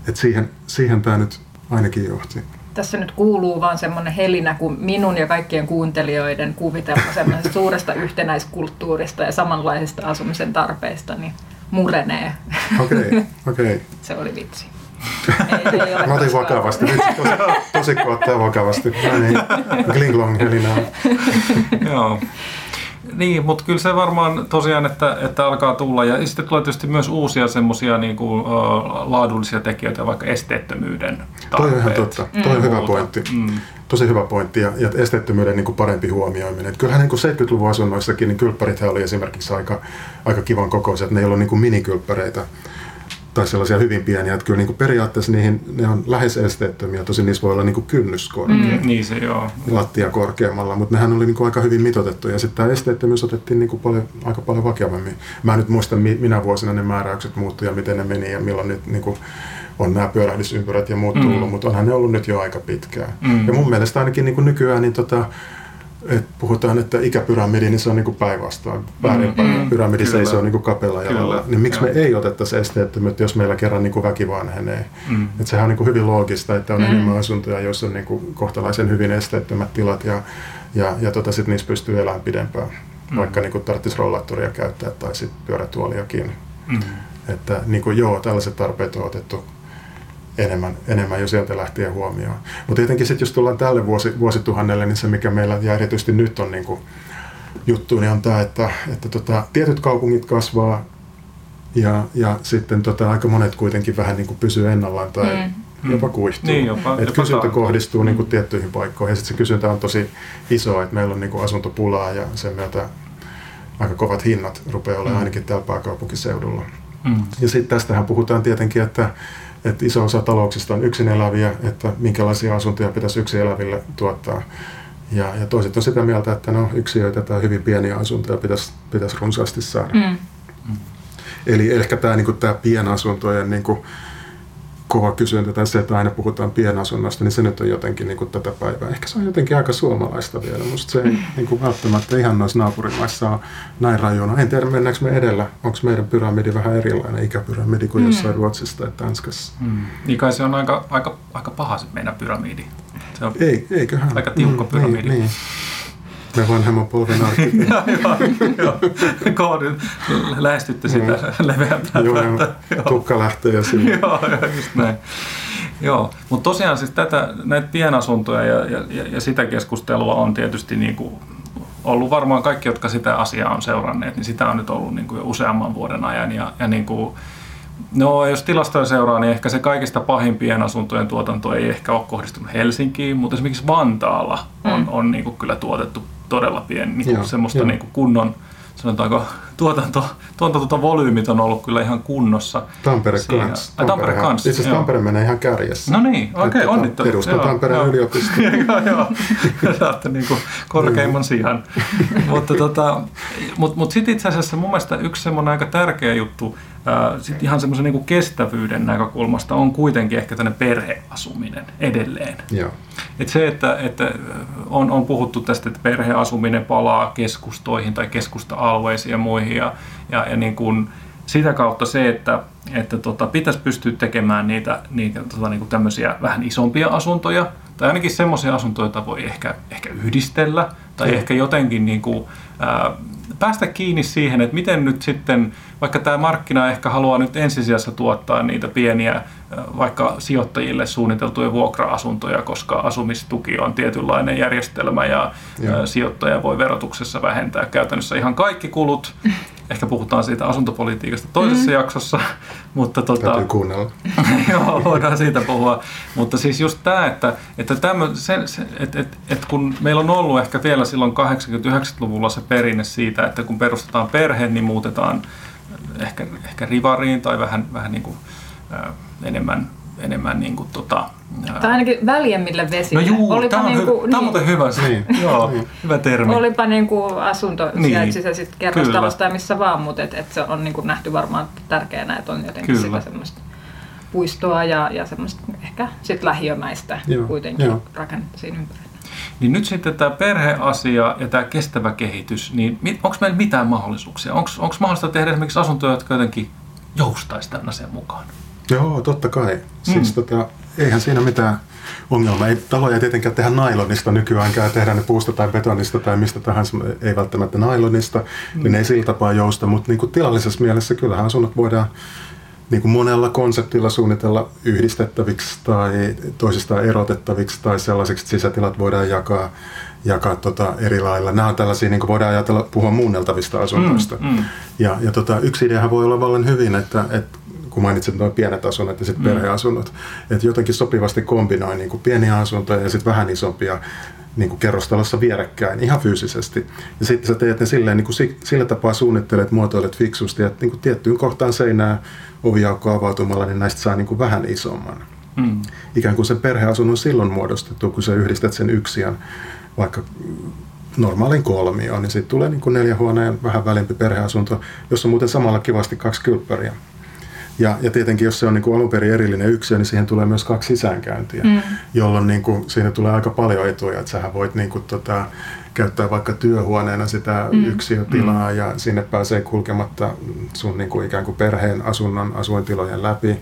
Et siihen, siihen tämä nyt ainakin johti. Tässä nyt kuuluu vaan semmoinen helinä, kun minun ja kaikkien kuuntelijoiden kuvitelma semmoisesta suuresta yhtenäiskulttuurista ja samanlaisista asumisen tarpeista niin murenee. Okei, okay, okei. Okay. [laughs] Se oli vitsi. Ei, ei Mä otin vakavasti. Vitsi, tosi, tosikko ottaa vakavasti. No niin, gling helinää. [laughs] Joo. Niin, mutta kyllä se varmaan tosiaan, että, että alkaa tulla. Ja sitten tulee tietysti myös uusia semmoisia niin kuin, uh, laadullisia tekijöitä, vaikka esteettömyyden tarpeet. Toi on ihan totta. Mm. Toi on hyvä pointti. Mm. Tosi hyvä pointti. Ja, ja esteettömyyden niin kuin parempi huomioiminen. Et kyllähän niin kuin 70-luvun asunnoissakin niin kylppärithän oli esimerkiksi aika, aika kivan kokoiset. Ne ei ollut niin kuin minikylppäreitä tai sellaisia hyvin pieniä, että kyllä niin kuin periaatteessa niihin, ne on lähes esteettömiä, tosin niissä voi olla niin kuin kynnys korkea, mm. niin se joo. lattia korkeammalla, mutta nehän oli niin kuin aika hyvin mitotettu ja sitten tämä esteettömyys otettiin niin kuin paljon, aika paljon vakavammin. Mä en nyt muista minä vuosina ne määräykset muuttui ja miten ne meni ja milloin nyt niin kuin on nämä pyörähdysympyrät ja muut tullut, mm. mutta onhan ne ollut nyt jo aika pitkään. Mm. Ja mun mielestä ainakin niin kuin nykyään niin tota, et puhutaan, että ikäpyramidi, niin se on niin päinvastoin. Väärinpäin. Mm, mm, pyramidi kyllä. seisoo niin kapella jalalla. Niin miksi kyllä. me ei otettaisi esteettömyyttä, jos meillä kerran niin väki vanhenee? Mm. Et sehän on niin hyvin loogista, että on mm. enemmän asuntoja, joissa on niin kohtalaisen hyvin esteettömät tilat ja, ja, ja tota, sit niissä pystyy elämään pidempään. Mm. Vaikka niin tarvitsisi rollaattoria käyttää tai sitten pyörätuoliakin. Mm. Että niin kuin, joo, tällaiset tarpeet on otettu enemmän, enemmän jo sieltä lähtien huomioon. Mutta tietenkin sitten jos tullaan tälle vuosi, vuosituhannelle, niin se mikä meillä ja erityisesti nyt on niin kuin juttu, niin on tämä, että, että tota, tietyt kaupungit kasvaa ja, ja sitten tota, aika monet kuitenkin vähän niin kuin pysyy ennallaan tai mm. jopa kuihtuu. Niin, jopa, et jopa kysyntä taantuu. kohdistuu niin kuin mm. tiettyihin paikkoihin ja sitten se kysyntä on tosi iso, että meillä on niin kuin asuntopulaa ja sen myötä aika kovat hinnat rupeaa olemaan mm. ainakin täällä pääkaupunkiseudulla. Mm. Ja sitten tästähän puhutaan tietenkin, että että iso osa talouksista on yksin eläviä, että minkälaisia asuntoja pitäisi yksin eläville tuottaa. Ja, ja toiset on sitä mieltä, että no, yksiöitä tai hyvin pieniä asuntoja pitäisi, pitäisi runsaasti saada. Mm. Eli ehkä tämä, niin kuin, tämä pienasuntojen niin kuin, kova kysyntä tai se, että aina puhutaan pienasunnosta, niin se nyt on jotenkin niin kuin tätä päivää. Ehkä se on jotenkin aika suomalaista vielä. Musta se ei niin kuin välttämättä ihan noissa naapurimaissa ole näin rajuna. En tiedä, mennäänkö me edellä. Onko meidän pyramidi vähän erilainen ikäpyramidi kuin mm. jossain Ruotsissa tai Tanskassa? Mm. Niin kai se on aika, aika, aika paha se meidän pyramidi. Se on ei, eiköhän. aika tiukka mm, pyramidi. Niin, niin. Me vanhemman polven [laughs] joo, joo. Koodin lähestytte sitä mm. leveämpää joo, Tukka lähtee ja sinne. joo, just näin. Joo, mutta tosiaan siis tätä, näitä pienasuntoja ja, ja, ja sitä keskustelua on tietysti niin kuin ollut varmaan kaikki, jotka sitä asiaa on seuranneet, niin sitä on nyt ollut niin kuin jo useamman vuoden ajan. Ja, ja niin kuin, No, jos tilastoja seuraa, niin ehkä se kaikista pahin pienasuntojen tuotanto ei ehkä ole kohdistunut Helsinkiin, mutta esimerkiksi Vantaalla on, mm. on niin kuin kyllä tuotettu todella pieni, niin kuin semmoista niin kuin kunnon, sanotaanko, tuotanto, tuotanto volyymit on ollut kyllä ihan kunnossa. Tampere siinä. kans. Tampere, Tampere kans. Itse asiassa Tampere menee ihan kärjessä. No niin, okei, okay, tota, onnittelut. Perustan Tampereen joo, yliopisto. [laughs] joo, joo. [laughs] Saatte niin kuin korkeimman sijan. mutta tota, mut, mut sitten itse asiassa mun mielestä yksi semmoinen aika tärkeä juttu, sitten ihan semmoisen niin kestävyyden näkökulmasta on kuitenkin ehkä tänne perheasuminen edelleen. Joo. Et se, että, että on, on puhuttu tästä, että perheasuminen palaa keskustoihin tai keskusta-alueisiin ja muihin ja, ja, ja niin kuin sitä kautta se, että, että tota, pitäisi pystyä tekemään niitä, niitä tota, niin kuin tämmöisiä vähän isompia asuntoja tai ainakin semmoisia asuntoja, joita voi ehkä, ehkä yhdistellä tai mm. ehkä jotenkin niin kuin, ää, päästä kiinni siihen, että miten nyt sitten, vaikka tämä markkina ehkä haluaa nyt ensisijassa tuottaa niitä pieniä, vaikka sijoittajille suunniteltuja vuokra-asuntoja, koska asumistuki on tietynlainen järjestelmä ja. Joo. sijoittaja voi verotuksessa vähentää käytännössä ihan kaikki kulut. [laughs] Ehkä puhutaan siitä asuntopolitiikasta toisessa mm. jaksossa, [laughs] mutta tota, Täytyy kuunnella. [laughs] Joo, voidaan siitä puhua. Mutta siis just tämä, että, että, tämmö, se, se, että, että, että kun meillä on ollut ehkä vielä silloin 80-90-luvulla se perinne siitä, että kun perustetaan perhe, niin muutetaan ehkä, ehkä rivariin tai vähän, vähän niin kuin, ää, enemmän, enemmän niin kuin, tota, ää, Tai ainakin väljemmille No vesille. juu, Olipa tämä on, niinku, hy- tää on muuten hyvä. Niin. Joo, hyvä termi. Olipa niin kuin asunto Niin, sitten kerrostalossa kyllä. tai missä vaan, mutta et, et se on niin kuin nähty varmaan tärkeänä, että on jotenkin Kyllä. sitä semmoista puistoa ja, ja semmoista ehkä sit lähiömäistä Joo, kuitenkin joo. rakennettu siinä ympärillä. Niin nyt sitten tämä perheasia ja tämä kestävä kehitys, niin onko meillä mitään mahdollisuuksia? Onko mahdollista tehdä esimerkiksi asuntoja, jotka jotenkin joustaisi tämmöiseen mukaan? Joo, totta kai. Siis Mm. tota, eihän siinä mitään ongelmaa. Ei taloja tietenkään tehdä nailonista nykyäänkään, tehdään ne puusta tai betonista tai mistä tahansa, ei välttämättä nailonista, mm. niin ne ei sillä tapaa jousta, mutta niin kuin tilallisessa mielessä kyllähän asunnot voidaan niin kuin monella konseptilla suunnitella yhdistettäviksi tai toisistaan erotettaviksi tai sellaiseksi, että sisätilat voidaan jakaa, jakaa tota eri lailla. Nämä on tällaisia, niin kuin voidaan ajatella puhua muunneltavista asunnoista. Mm, mm. Ja, ja tota, yksi ideahan voi olla vallan hyvin, että, että kun mainitsit nuo pienet asunnot ja sitten Mm. perheasunnot, että jotenkin sopivasti kombinoi niin kuin pieniä asuntoja ja sitten vähän isompia niin kuin kerrostalossa vierekkäin ihan fyysisesti. Ja sitten sä teet ne silleen, niin kuin si- sillä tapaa suunnittelet, muotoilet fiksusti, että niin kuin tiettyyn kohtaan seinää oviaukko avautumalla, niin näistä saa niin kuin vähän isomman. Mm. Ikään kuin sen perheasunnon silloin muodostettu, kun sä yhdistät sen yksiön vaikka normaalin kolmioon, niin sitten tulee niin kuin neljä huoneen vähän välimpi perheasunto, jossa on muuten samalla kivasti kaksi kylppäriä. Ja, ja tietenkin, jos se on niin kuin alun perin erillinen yksiö, niin siihen tulee myös kaksi sisäänkäyntiä, mm. jolloin niin kuin, siinä tulee aika paljon etuja, että sähän voit niin kuin, tota, käyttää vaikka työhuoneena sitä mm. yksiötilaa mm. ja sinne pääsee kulkematta sun niin kuin ikään kuin perheen asunnon asuintilojen läpi.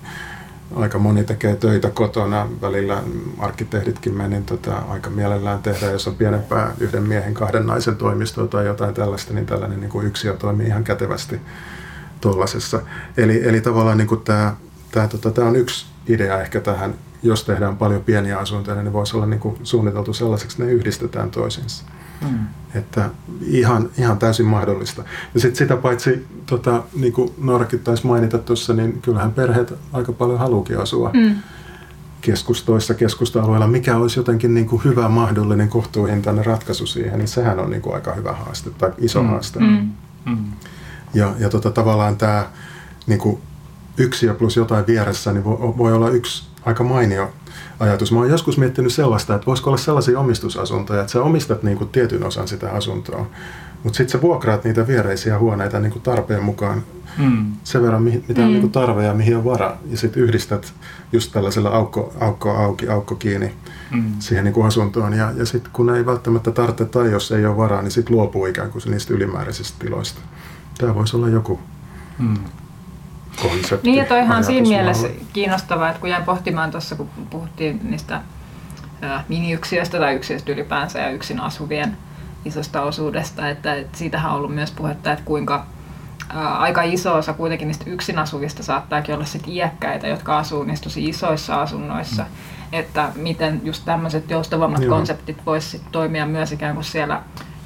Aika moni tekee töitä kotona, välillä arkkitehditkin menin tota, aika mielellään tehdä, jos on pienempää yhden miehen, kahden naisen toimistoa tai jotain tällaista, niin tällainen niin kuin yksiö toimii ihan kätevästi tuollaisessa. Eli, eli tavallaan niin kuin tämä, tämä, tota, tämä on yksi idea ehkä tähän, jos tehdään paljon pieniä asuntoja, niin ne voisi olla niin kuin suunniteltu sellaiseksi, että ne yhdistetään toisiinsa. Mm. Että ihan, ihan täysin mahdollista. Ja sitten sitä paitsi, tota, niin kuin Noorakin taisi mainita tuossa, niin kyllähän perheet aika paljon haluukin asua mm. keskustoissa, keskusta-alueilla. Mikä olisi jotenkin niin kuin hyvä mahdollinen kohtuuhintainen ratkaisu siihen, niin sehän on niin kuin aika hyvä haaste tai iso mm. haaste. Mm. Mm. Ja, ja tota, tavallaan tämä niin kuin yksiö plus jotain vieressä niin voi, voi olla yksi aika mainio ajatus. Mä oon joskus miettinyt sellaista, että voisiko olla sellaisia omistusasuntoja, että sä omistat niin kuin tietyn osan sitä asuntoa, mutta sitten sä vuokraat niitä viereisiä huoneita niin kuin tarpeen mukaan Mm. sen verran, mihin, mitä on niin kuin tarve ja mihin on vara. Ja sitten yhdistät just tällaisella aukko, aukko auki, aukko kiinni Mm. siihen niin kuin asuntoon. Ja, ja sitten kun ei välttämättä tarvitse tai jos ei ole varaa, niin sitten luopuu ikään kuin niistä ylimääräisistä tiloista. Tämä voisi olla joku Mm. konsepti. Niin ja toihan siinä mielessä kiinnostavaa, että kun jäin pohtimaan tuossa, kun puhuttiin niistä miniyksiöistä tai yksiöistä ylipäänsä ja yksin asuvien isosta osuudesta, että, että siitähän on ollut myös puhetta, että kuinka ää, aika iso osa kuitenkin niistä yksin asuvista saattaakin olla sit iäkkäitä, jotka asuu niissä tosi isoissa asunnoissa. Mm. Että miten just tämmöiset joustavammat Joo. konseptit voisi toimia myös ikään kuin siellä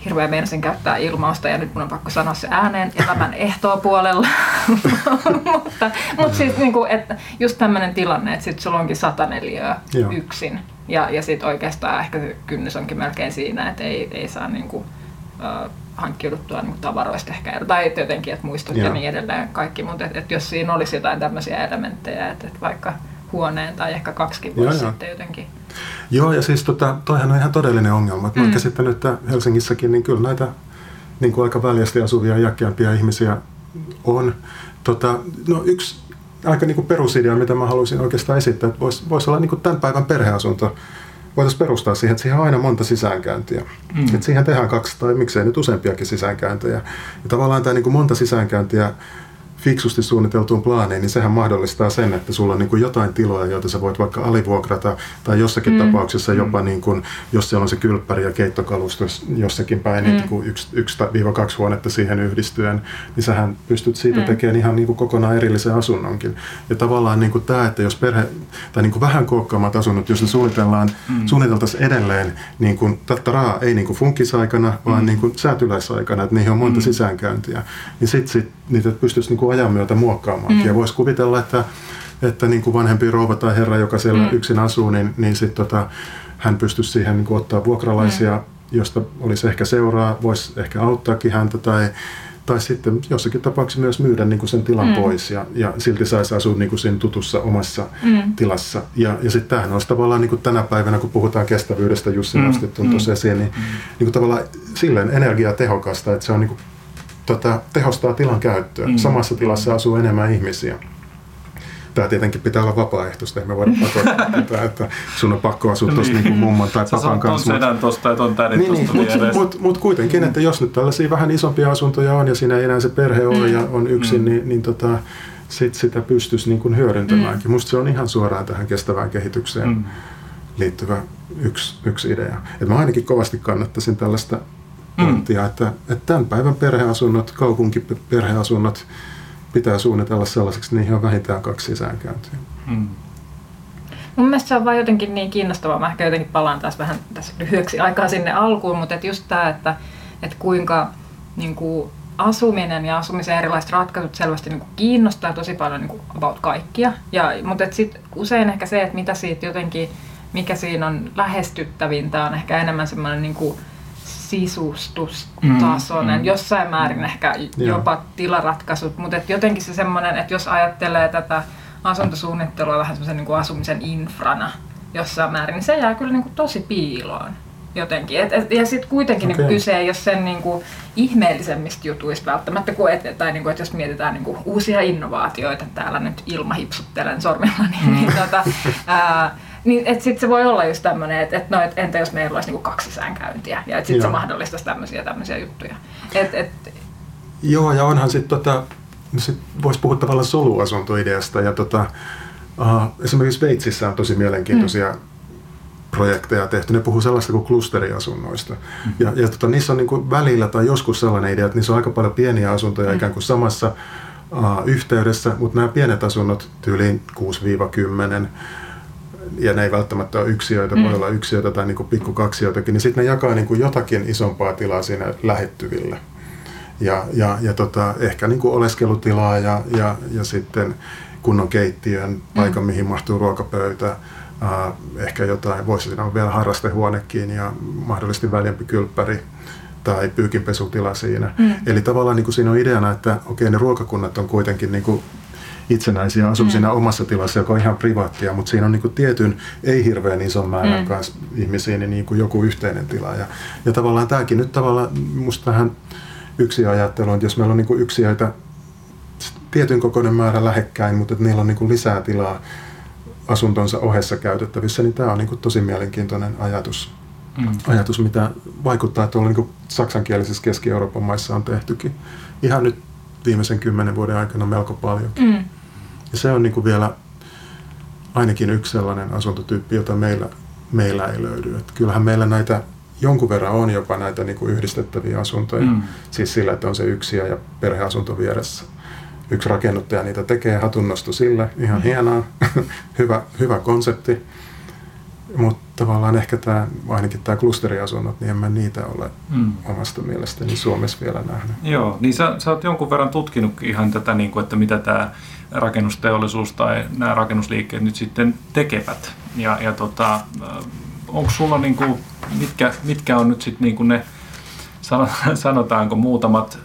hirveän meinasin käyttää ilmausta ja nyt mun on pakko sanoa se ääneen elämän ehtoopuolella. [laughs] mutta mutta siis niinku, että just tämmöinen tilanne, että sit sulla onkin sata neliöä Joo. yksin. Ja, ja sitten oikeastaan ehkä se kynnys onkin melkein siinä, että ei, ei saa niinku, äh, hankkiuduttua niinku tavaroista ehkä, tai jotenkin, että muistot ja niin edelleen kaikki, mutta et, et jos siinä olisi jotain tämmöisiä elementtejä, että et vaikka huoneen tai ehkä kaksikin joo. sitten jotenkin Joo, ja siis tota, toihan on ihan todellinen ongelma. Mä oon Mm. käsittänyt, että Helsingissäkin niin kyllä näitä niin kuin aika väljästi asuvia iäkkäämpiä ihmisiä on. Tota, no yksi aika niin kuin perusidea, mitä mä haluaisin oikeastaan esittää, että voisi vois olla niin kuin tämän päivän perheasunto. Voitaisiin perustaa siihen, että siihen on aina monta sisäänkäyntiä. Mm. Että siihen tehdään kaksi tai miksei nyt useampiakin sisäänkäyntöjä. Ja tavallaan tämä niin kuin monta sisäänkäyntiä fiksusti suunniteltuun plaaniin, niin sehän mahdollistaa sen, että sulla on niin kuin jotain tiloja, joita sä voit vaikka alivuokrata tai jossakin mm. tapauksessa jopa, niin kuin, jos siellä on se kylppäri ja keittokalusto jossakin päin, niin mm. niin yksi, yksi viiva kaksi huonetta siihen yhdistyen, niin sähän pystyt siitä mm. tekemään ihan niin kuin kokonaan erillisen asunnonkin. Ja tavallaan niin kuin tämä, että jos perhe, tai niin kuin vähän kookkaammat asunnot, jos ne suunnitellaan, mm. suunniteltaisiin edelleen niin kuin tattaraa, ei niin kuin funkisaikana, vaan mm. niin kuin säätyläisaikana, että niihin on monta mm. sisäänkäyntiä, niin sitten sit, niitä pystyisi niin kuin ajan myötä muokkaamaan. Mm. Ja voisi kuvitella, että, että niin kuin vanhempi rouva tai herra, joka siellä mm. yksin asuu, niin, niin sit tota, hän pystyisi siihen niin kuin ottaa vuokralaisia, mm. josta olisi ehkä seuraa, voisi ehkä auttaakin häntä tai tai sitten jossakin tapauksessa myös myydä niin kuin sen tilan mm. pois ja, ja silti saisi asua niin kuin siinä tutussa omassa mm. tilassa. Ja, ja sitten tämähän olisi tavallaan niin kuin tänä päivänä, kun puhutaan kestävyydestä, Jussi mm. nosti mm. tuossa esiin, niin, mm. niin kuin tavallaan silleen energiatehokasta, että se on niin kuin, tota, tehostaa tilan käyttöä. Mm. Samassa tilassa asuu enemmän ihmisiä. Tämä tietenkin pitää olla vapaaehtoista, ei me voida pakottaa tätä, että sun on pakko asua tuossa niin. niin mummon tai Sä papan kanssa. Sä sedän tosta ja ton tädin niin, tosta niin, Mutta mut, mut kuitenkin, että jos nyt tällaisia vähän isompia asuntoja on ja siinä ei enää se perhe ole ja on yksin, mm. niin, niin tota, sit sitä pystyisi niin kuin hyödyntämäänkin. Mm. Musta se on ihan suoraan tähän kestävään kehitykseen mm. liittyvä yksi, yksi idea. Et mä ainakin kovasti kannattaisin tällaista mm. pointtia, että, että tämän päivän perheasunnot, kaupunkiperheasunnot, pitää suunnitella sellaiseksi, että niihin on vähintään kaksi sisäänkäyntiä. Hmm. Mun mielestä se on vain jotenkin niin kiinnostavaa. Mä ehkä jotenkin palaan taas vähän tässä lyhyeksi aikaa sinne alkuun, mutta et just tämä, että, että kuinka niin kuin asuminen ja asumisen erilaiset ratkaisut selvästi niin kuin kiinnostaa tosi paljon niin kuin about kaikkia. Ja, mutta et sit usein ehkä se, että mitä siitä jotenkin, mikä siinä on lähestyttävintä, on ehkä enemmän semmoinen niin kuin sisustustasoinen, mm, mm. jossain määrin ehkä jopa Joo. tilaratkaisut, mutta et jotenkin se semmoinen, että jos ajattelee tätä asuntosuunnittelua vähän semmoisen niin kuin asumisen infrana jossain määrin, niin se jää kyllä niin kuin tosi piiloon jotenkin. Et, et, ja sitten kuitenkin okay. niin kyse ei ole sen niin kuin, ihmeellisemmistä jutuista välttämättä, kuin et, tai niin kuin, että jos mietitään niin kuin, uusia innovaatioita, täällä nyt ilmahipsuttelen sormella, niin, mm. niin tota, [laughs] ää, niin, et sit se voi olla just tämmöinen, että et, no, et, entä jos meillä olisi niinku kaksi säänkäyntiä ja sitten se mahdollistaisi tämmöisiä tämmöisiä juttuja. Et, et, Joo, ja onhan sitten tota, sit voisi puhua tavallaan soluasuntoideasta ja tota, uh, esimerkiksi Sveitsissä on tosi mielenkiintoisia mm. projekteja tehty. Ne puhuu sellaista kuin klusteriasunnoista. Mm. Ja, ja tota, niissä on niinku välillä tai joskus sellainen idea, että niissä on aika paljon pieniä asuntoja mm. ikään kuin samassa uh, yhteydessä, mutta nämä pienet asunnot tyyliin 6-10 ja ne ei välttämättä ole yksiöitä, mm. voi olla yksiöitä tai niin pikkukaksioitakin, niin sitten ne jakaa niin kuin jotakin isompaa tilaa siinä lähettyville. Ja, ja, ja tota, ehkä niin kuin oleskelutilaa ja, ja, ja sitten kunnon keittiön, paikan mm. mihin mahtuu ruokapöytä, äh, ehkä jotain, voisi siinä olla vielä harrastehuonekin ja mahdollisesti väljempi kylppäri tai pyykinpesutila siinä. Mm. Eli tavallaan niin kuin siinä on ideana, että okei ne ruokakunnat on kuitenkin niin kuin itsenäisiä, asuu mm. siinä omassa tilassa, joka on ihan privaattia, mutta siinä on niin kuin tietyn, ei hirveän ison määrän mm. kanssa ihmisiä, niin, niin kuin joku yhteinen tila. Ja, ja tavallaan tämäkin nyt tavallaan musta vähän yksi ajattelu, että jos meillä on niin kuin yksiöitä tietyn kokoinen määrä lähekkäin, mutta että niillä on niin kuin lisää tilaa asuntonsa ohessa käytettävissä, niin tämä on niin kuin tosi mielenkiintoinen ajatus. Mm. ajatus, mitä vaikuttaa tuolla niin saksankielisissä Keski-Euroopan maissa on tehtykin. Ihan nyt viimeisen kymmenen vuoden aikana melko paljon. Mm. Ja se on niin kuin vielä ainakin yksi sellainen asuntotyyppi, jota meillä, meillä ei löydy. Et kyllähän meillä näitä jonkun verran on jopa näitä niin kuin yhdistettäviä asuntoja. Mm. Siis sillä, että on se yksiö ja perheasunto vieressä. Yksi rakennuttaja niitä tekee, hatunnosto sille, ihan mm. hienoa, [laughs] hyvä, hyvä konsepti. Mutta tavallaan ehkä tämä, ainakin tämä klusteriasunnot, niin en mä niitä ole mm. omasta mielestäni Suomessa vielä nähnyt. Joo, niin sä, sä oot jonkun verran tutkinut ihan tätä, niin kuin, että mitä tämä rakennusteollisuus tai nämä rakennusliikkeet nyt sitten tekevät. Ja, ja tota, onko sulla, niin kuin, mitkä, mitkä on nyt sitten niin kuin ne, [laughs] sanotaanko muutamat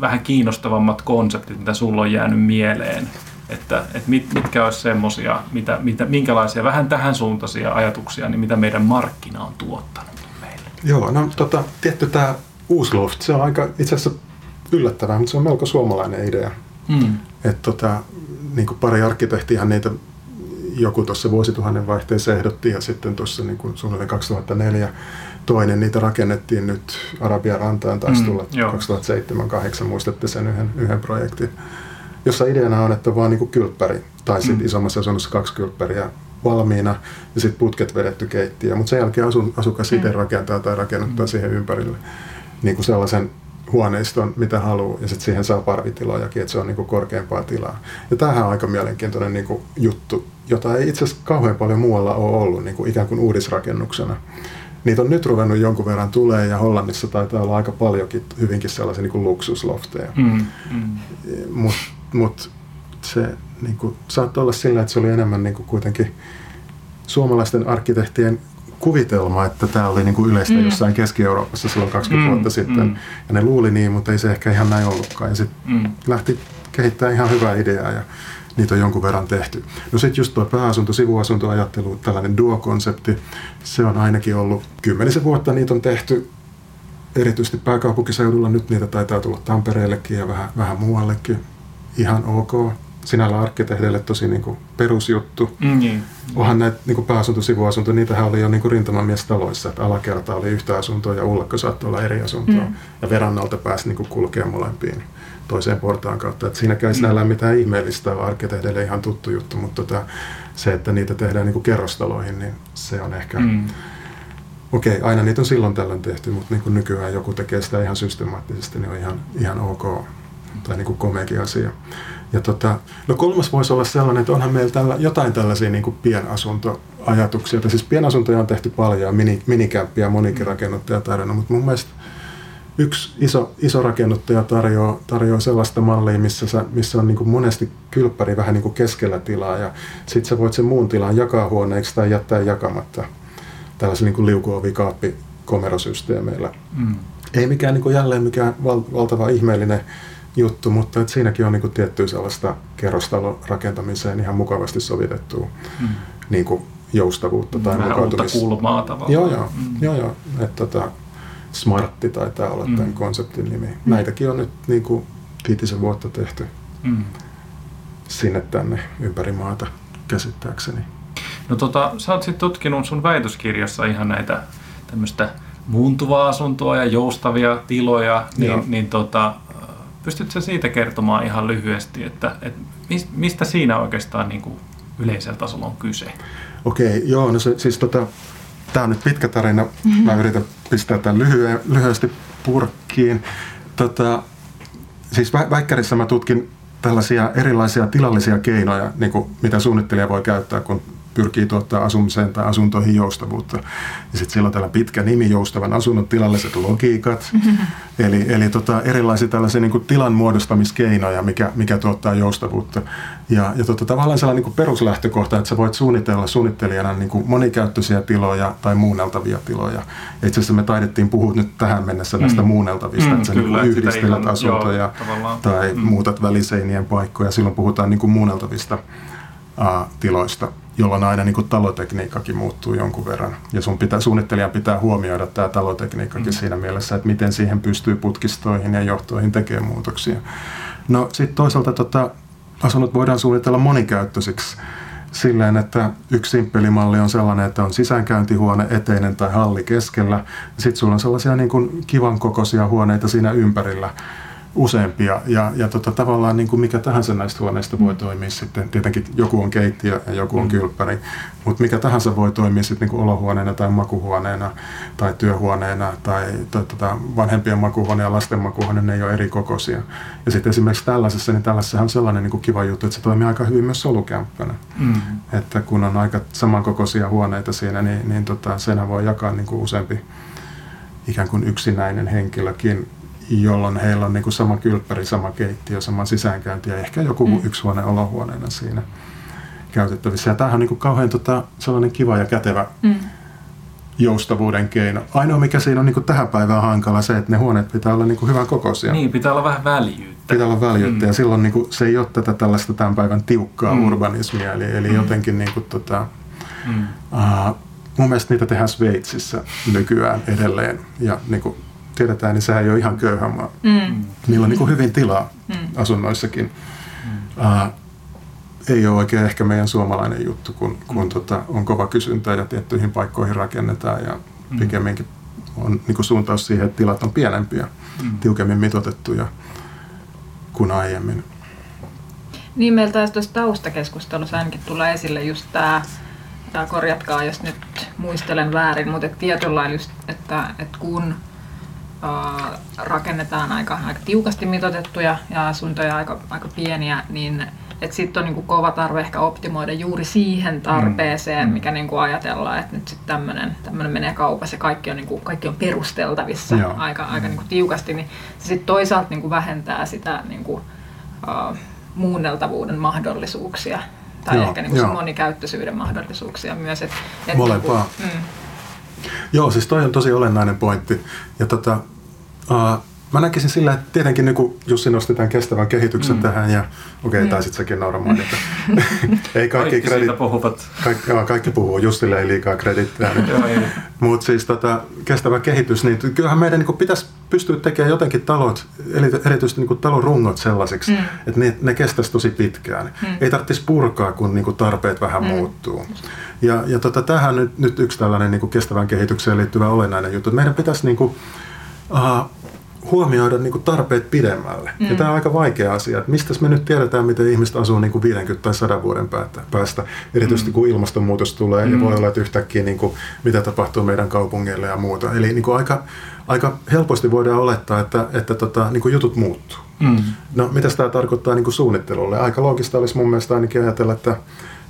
vähän kiinnostavammat konseptit, mitä sulla on jäänyt mieleen että, että mit, mitkä olisi semmoisia, mitä, mitä, minkälaisia vähän tähän suuntaisia ajatuksia, niin mitä meidän markkina on tuottanut meille. Joo, no tota, tietty tämä Uusloft, se on aika itse asiassa yllättävää, mutta se on melko suomalainen idea. Mm. Että tota, niin kuin pari arkkitehtiä niitä joku tuossa vuosituhannen vaihteessa ehdotti ja sitten tuossa niin kuin suunnilleen 2004 toinen, niitä rakennettiin nyt Arabian rantaan, taisi mm, tulla 2007-2008, muistatte sen yhden, yhden projektin. jossa ideana on, että vaan niin kuin kylppäri tai sitten Mm. isommassa asunnossa kaksi kylppäriä valmiina ja sitten putket vedetty keittiö. Mutta sen jälkeen asun, asukas itse rakentaa tai rakennuttaa siihen ympärille niin kuin sellaisen huoneiston, mitä haluaa, ja sitten siihen saa parvitilojakin, että se on niin kuin korkeampaa tilaa. Ja tämähän on aika mielenkiintoinen niin kuin juttu, jota ei itse asiassa kauhean paljon muualla ole ollut niin kuin ikään kuin uudisrakennuksena. Niitä on nyt ruvennut jonkun verran tulee ja Hollannissa taitaa olla aika paljonkin hyvinkin sellaisia niin kuin luksuslofteja. Mm, mm. Mutta mut se niin kuin, saattoi olla sillä, että se oli enemmän niin kuin kuitenkin suomalaisten arkkitehtien kuvitelma, että tämä oli niin kuin yleistä mm. jossain Keski-Euroopassa silloin 20 Mm, vuotta sitten. mm. Ja ne luuli niin, mutta ei se ehkä ihan näin ollutkaan. Ja sitten Mm. lähti kehittämään ihan hyvää ideaa ja niitä on jonkun verran tehty. No sitten just tuo pääasunto, sivuasuntoajattelu, tällainen duo-konsepti, se on ainakin ollut kymmenisen vuotta niitä on tehty erityisesti pääkaupunkiseudulla. Nyt niitä taitaa tulla Tampereellekin ja vähän, vähän muuallekin. Ihan ok. Sinällä arkkitehdeille tosi niin kuin perusjuttu. Mm, niin. Onhan näitä niin pääasunto, sivuasunto, niitähän oli jo niin rintamamiestaloissa, että alakerta oli yhtä asuntoa ja ullakko saattoi olla eri asuntoa. Mm. Ja verannalta pääsi niin kulkemaan molempiin toiseen portaan kautta. Et siinäkään ei sinällään mitään ihmeellistä ole arkkitehdeille ihan tuttu juttu, mutta tota, se, että niitä tehdään niin kerrostaloihin, niin se on ehkä... Mm. Okei, aina niitä on silloin tällöin tehty, mutta niin kuin nykyään joku tekee sitä ihan systemaattisesti, niin on ihan, ihan ok tai niin kuin komeakin asia. Ja tota, no kolmas voisi olla sellainen, että onhan meillä tällä, jotain tällaisia niin kuin pienasuntoajatuksia. Tai siis pienasuntoja on tehty paljon, ja mini, minikämppiä monikin rakennuttaja tarjonnut, mutta mun mielestä yksi iso, iso rakennuttaja tarjoaa, tarjoaa sellaista mallia, missä, sä, missä on niin kuin monesti kylppäri vähän niin kuin keskellä tilaa, ja sitten sä voit sen muun tilan jakaa huoneeksi tai jättää jakamatta tällaisen niin kuin liukuovikaappi komerosysteemeillä. Mm. Ei mikään niin kuin jälleen mikään val, valtava ihmeellinen juttu, mutta et siinäkin on niin kuin tiettyä sellaista kerrostalon rakentamiseen ihan mukavasti sovitettua Mm. niin kuin joustavuutta tai Vähän uutta mukautumis... kulmaa tavallaan. Joo, joo. Mm. joo, joo. Että tota, Smartti taitaa olla Mm. tämän konseptin nimi. Näitäkin on nyt niin kuin viitisen vuotta tehty Mm. sinne tänne ympäri maata käsittääkseni. No tota, sä oot sit tutkinut sun väitöskirjassa ihan näitä tämmöistä muuntuvaa asuntoa ja joustavia tiloja, Joo. niin, niin tota, pystytkö siitä kertomaan ihan lyhyesti, että, että mis- mistä siinä oikeastaan niin kuin yleisellä tasolla on kyse? Okei, joo, no se, siis tota, tämä on nyt pitkä tarina. Mä yritän pistää tämän lyhyen, lyhyesti purkkiin. Tota, siis vä- Väikkärissä mä tutkin tällaisia erilaisia tilallisia keinoja, niin kuin mitä suunnittelija voi käyttää, kun pyrkii tuottaa asumiseen tai asuntoihin joustavuutta. Ja sitten sillä on tällä pitkä nimi, joustavan asunnon tilalliset logiikat. [laughs] eli eli tota, erilaisia tällaisia niin kuin tilan muodostamiskeinoja, mikä, mikä tuottaa joustavuutta. Ja, ja tota, tavallaan sellainen niin kuin peruslähtökohta, että sä voit suunnitella suunnittelijana niin kuin monikäyttöisiä tiloja tai muunneltavia tiloja. Ja itse asiassa me taidettiin puhua nyt tähän mennessä näistä Mm. muunneltavista, Mm, että sä niin kyllä, kuin että sitä yhdistelet ihan- asuntoja joo, tavallaan. tai Mm. muutat väliseinien paikkoja. Silloin puhutaan niin kuin muunneltavista ää, tiloista, jolloin aina niin kuin talotekniikkakin muuttuu jonkun verran. Ja sun pitää, suunnittelijan pitää huomioida tämä talotekniikkakin Mm. siinä mielessä, että miten siihen pystyy putkistoihin ja johtoihin tekemään muutoksia. No sitten toisaalta tota, asunnot voidaan suunnitella monikäyttöisiksi silleen, että yksi simppelimalli on sellainen, että on sisäänkäyntihuone, eteinen tai halli keskellä. Sitten sulla on sellaisia niin kuin kivan kokoisia huoneita siinä ympärillä useampia. Ja, ja tota, tavallaan niin kuin mikä tahansa näistä huoneista voi toimia sitten. Tietenkin joku on keittiö ja joku on kylppäri, mutta mikä tahansa voi toimia sitten niin kuin olohuoneena tai makuhuoneena tai työhuoneena tai tai tota, vanhempien makuhuone ja lasten makuhuone, ne ei ole eri kokoisia. Ja sitten esimerkiksi tällaisessa, niin tällaisessa on sellainen niin kuin kiva juttu, että se toimii aika hyvin myös solukämppänä. Mm. Että kun on aika samankokoisia huoneita siinä, niin, niin tota, senä voi jakaa niin kuin useampi ikään kuin yksinäinen henkilökin, jolloin heillä on niin kuin sama kylppäri, sama keittiö, sama sisäänkäynti ja ehkä joku mm. yksi huone olohuoneena siinä käytettävissä. Ja tämähän on niin kuin kauhean tota, sellainen kiva ja kätevä Mm. joustavuuden keino. Ainoa mikä siinä on niin kuin tähän päivään hankala se, että ne huoneet pitää olla niin kuin hyvän kokoisia. Niin, pitää olla vähän väljyyttä. Pitää olla väljyyttä Mm. ja silloin niin kuin, se ei ole tätä tällaista tämän päivän tiukkaa Mm. urbanismia. Eli, eli Mm. jotenkin niin kuin, tota, Mm. Uh, mun mielestä niitä tehdään Sveitsissä nykyään edelleen. Ja niin kuin tiedetään, niin sehän ei ole ihan köyhä maa. Mm. Niillä on niin kuin hyvin tilaa Mm. asunnoissakin. Uh, ei ole oikein ehkä meidän suomalainen juttu, kun, kun tota, on kova kysyntä ja tiettyihin paikkoihin rakennetaan. Ja Mm. pikemminkin on niin kuin suuntaus siihen, että tilat on pienempiä, Mm. tiukemmin mitotettuja kuin aiemmin. Niin meiltä taisi tuossa taustakeskustelussa ainakin tulee esille just tämä, tämä korjatkaa jos nyt muistelen väärin, mutta et tietyllä lailla just, että, että kun ää, rakennetaan aika, aika tiukasti mitotettuja ja asuntoja aika, aika pieniä, niin sitten on niinku kova tarve ehkä optimoida juuri siihen tarpeeseen, Mm. mikä niinku ajatellaan, että nyt sitten tämmöinen menee kaupassa ja kaikki on, niinku, kaikki on perusteltavissa Joo. aika, aika niinku tiukasti, niin se sitten toisaalta niinku vähentää sitä niinku, uh, muunneltavuuden mahdollisuuksia tai Joo, ehkä niinku se monikäyttöisyyden mahdollisuuksia myös. Et, et Molempaa. Niinku, mm, Joo, siis toi on tosi olennainen pointti. Ja tota, uh, mä näkisin sillä, että tietenkin niin kuin Jussi nosti tämän kestävän kehityksen mm. tähän ja okei, okay, Mm. taisit säkin nauramaan, että [laughs] ei kaikki, Kaikki kredit, puhuvat. kaikki, joo, kaikki puhuu, Jussille ei liikaa kredittiä. Niin. Mutta siis tota, kestävä kehitys, niin kyllähän meidän niin pitäisi pystyä tekemään jotenkin talot, eli erityisesti niin talon rungot sellaisiksi, mm. että ne, ne kestäisi tosi pitkään. Mm. Ei tarvitsisi purkaa, kun niin tarpeet vähän mm. muuttuu. Ja, ja tota, tämähän on nyt, nyt yksi tällainen niin kestävän kehitykseen liittyvä olennainen juttu. Meidän pitäisi niin kuin, uh, huomioida niin kuin tarpeet pidemmälle. Mm. Ja tämä on aika vaikea asia, että mistä me nyt tiedetään, miten ihmiset asuu niin kuin 50 tai 100 vuoden päästä, erityisesti mm. kun ilmastonmuutos tulee mm. ja voi olla, että yhtäkkiä niin kuin, mitä tapahtuu meidän kaupungeille ja muuta. Eli niin kuin aika, aika helposti voidaan olettaa, että, että tota, niin kuin jutut muuttuu. Mm. No, mitä tämä tarkoittaa niin kuin suunnittelulle? Aika loogista olisi mun mielestä ainakin ajatella, että,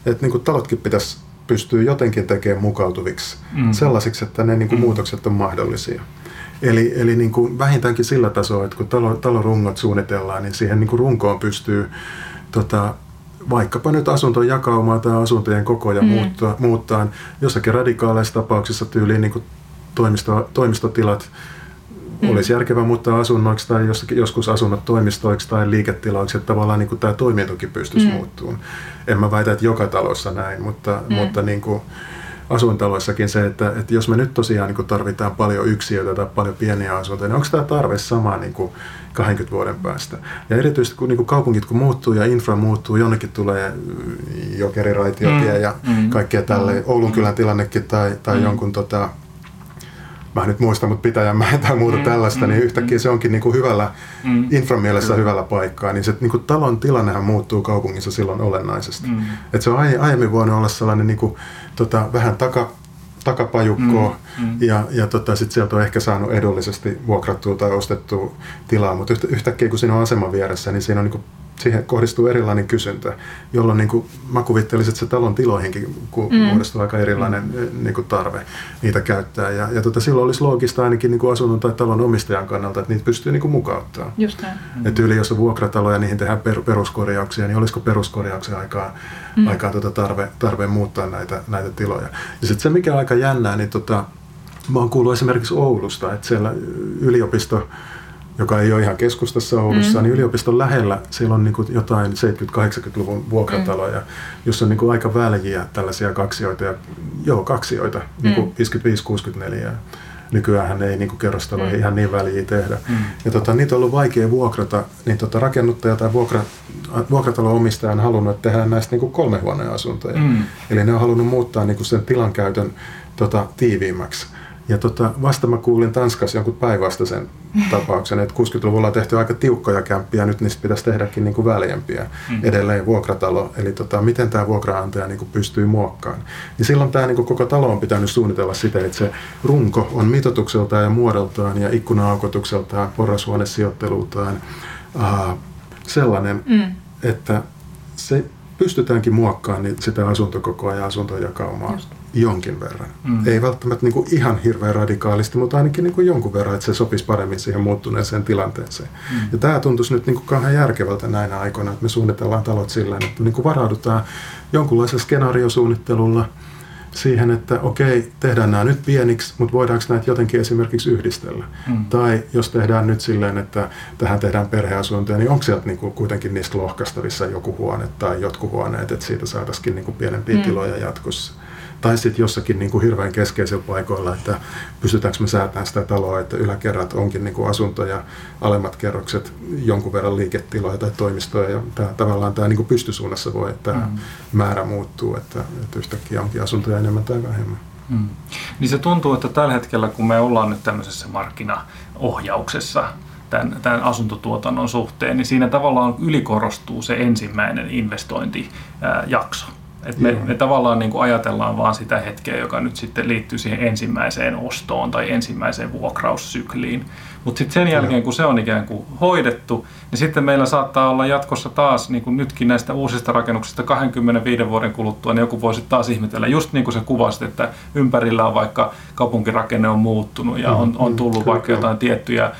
että niin kuin talotkin pitäisi pystyä jotenkin tekemään mukautuviksi mm. sellaisiksi, että ne niin kuin mm. muutokset on mahdollisia. Eli, eli niin kuin vähintäänkin sillä tasolla, että kun talo, talon rungot suunnitellaan, niin siihen niin kuin runkoon pystyy tota, vaikkapa nyt asunton jakaumaa tai asuntojen kokoja mm. muuttaa, muuttaa jossakin radikaaleissa tapauksissa tyyliin niin kuin toimisto, toimistotilat mm. olisi järkevää muuttaa asunnoiksi tai jossakin, joskus asunnot toimistoiksi tai liiketiloiksi, että tavallaan niin kuin tämä toimintokin pystyisi mm. muuttumaan. En mä väitä, että joka talossa näin, mutta, mm. mutta niin kuin, asuintaloissakin se, että, että jos me nyt tosiaan niin tarvitaan paljon yksiöitä tai paljon pieniä asuntoja, niin onko tämä tarve sama niin kuin 20 vuoden päästä? Ja erityisesti kun niin kuin kaupungit kun muuttuu ja infra muuttuu, jonnekin tulee jokeriraitiotie mm. ja mm. kaikkea tälle. Mm. Oulun kylän tilannekin tai, tai mm. jonkun tota, mä en nyt muista, mutta Pitäjänmäen tai muuta mm, tällaista, mm, niin yhtäkkiä mm. se onkin niin kuin hyvällä, mm. inframielessä hyvällä paikkaa, niin se niin kuin talon tilannehan muuttuu kaupungissa silloin olennaisesti. Mm. Et se on aiemmin voinut olla sellainen niin kuin, tota, vähän taka, takapajukkoa. Mm, mm. ja, ja tota, sitten sieltä on ehkä saanut edullisesti vuokrattua tai ostettua tilaa, mutta yhtä, yhtäkkiä kun siinä on asema vieressä, niin siinä on niin kuin siihen kohdistuu erilainen kysyntä, jolloin niin kuin, mä kuvittelisin, että se talon tiloihinkin mm. muodostuu aika erilainen mm. niin kuin tarve niitä käyttää. Ja, ja tota, silloin olisi loogista ainakin niin kuin asunnon tai talon omistajan kannalta, että niitä pystyy niin kuin mukauttamaan. Just näin. Mm. Että yli jos on vuokratalo ja niihin tehdään per, peruskorjauksia, niin olisiko peruskorjauksen aikaa, mm. aikaa tota tarve, tarve muuttaa näitä, näitä tiloja. Ja sitten se, mikä on aika jännää, niin tota, mä oon kuullut esimerkiksi Oulusta, että siellä yliopisto joka ei ole ihan keskustassa Oulussa, mm. niin yliopiston lähellä siellä on niin kuin jotain 70-80-luvun vuokrataloja, mm. jossa on niin kuin aika väljiä tällaisia kaksioita, ja, joo kaksioita, mm. niin kuin 55-64. Nykyään ei niin kuin kerrostaloja mm. ihan niin väliä tehdä. Mm. Ja tota, niitä on ollut vaikea vuokrata, niin tota, rakennuttaja tai vuokra, vuokratalon omistaja on halunnut, että tehdään näistä niin kuin kolme huoneen asuntoja. Mm. Eli ne on halunnut muuttaa niin kuin sen tilan käytön tota, tiiviimmäksi. Ja tota, vasta mä kuulin Tanskassa jonkun päinvastaisen tapauksen, että 60-luvulla on tehty aika tiukkoja kämppiä, nyt niistä pitäisi tehdäkin niin kuin väljempiä mm. edelleen vuokratalo. Eli tota, miten tämä vuokraantaja niin kuin pystyy muokkaamaan. Niin silloin tämä niin kuin koko talo on pitänyt suunnitella siten, että se runko on mitotukseltaan ja muodoltaan ja ikkuna-aukotukseltaan, porrashuonesijoittelultaan äh, sellainen, mm. että se pystytäänkin muokkaamaan niin sitä asuntokokoa ja asuntojakaumaa Just. Jonkin verran. Mm. Ei välttämättä niin kuin ihan hirveän radikaalisti, mutta ainakin niin kuin jonkun verran, että se sopisi paremmin siihen muuttuneeseen tilanteeseen. Mm. Ja tämä tuntuisi nyt niin kuin kauhean järkevältä näinä aikoina, että me suunnitellaan talot sillä että niin kuin varaudutaan jonkunlaisella skenaariosuunnittelulla siihen, että okei, tehdään nämä nyt pieniksi, mutta voidaanko näitä jotenkin esimerkiksi yhdistellä? Mm. Tai jos tehdään nyt silleen, että tähän tehdään perheasuntoja, niin onko sieltä niinku kuitenkin niistä lohkastavissa joku huone tai jotkut huoneet, että siitä saataisiin niinku pienempiä mm. tiloja jatkossa? Tai sitten jossakin niin kuin hirveän keskeisillä paikoilla, että pystytäänkö me säätämään sitä taloa, että yläkerrat onkin niin kuin asuntoja, alemmat kerrokset jonkun verran liiketiloja tai toimistoja. Ja tämä, tavallaan tämä niin kuin pystysuunnassa voi, että tämä mm. määrä muuttuu, että, että yhtäkkiä onkin asuntoja enemmän tai vähemmän. Mm. Niin se tuntuu, että tällä hetkellä kun me ollaan nyt tämmöisessä markkinaohjauksessa, tämän, tämän asuntotuotannon suhteen, niin siinä tavallaan ylikorostuu se ensimmäinen investointijakso. Et me, me tavallaan niin kuin ajatellaan vaan sitä hetkeä, joka nyt sitten liittyy siihen ensimmäiseen ostoon tai ensimmäiseen vuokraussykliin. Mutta sitten sen jälkeen, kun se on ikään kuin hoidettu, niin sitten meillä saattaa olla jatkossa taas, niin kuin nytkin näistä uusista rakennuksista 25 vuoden kuluttua, niin joku voisi taas ihmetellä, just niin kuin se kuvasit, että ympärillä on vaikka kaupunkirakenne on muuttunut ja on, on tullut mm, vaikka jotain tiettyjä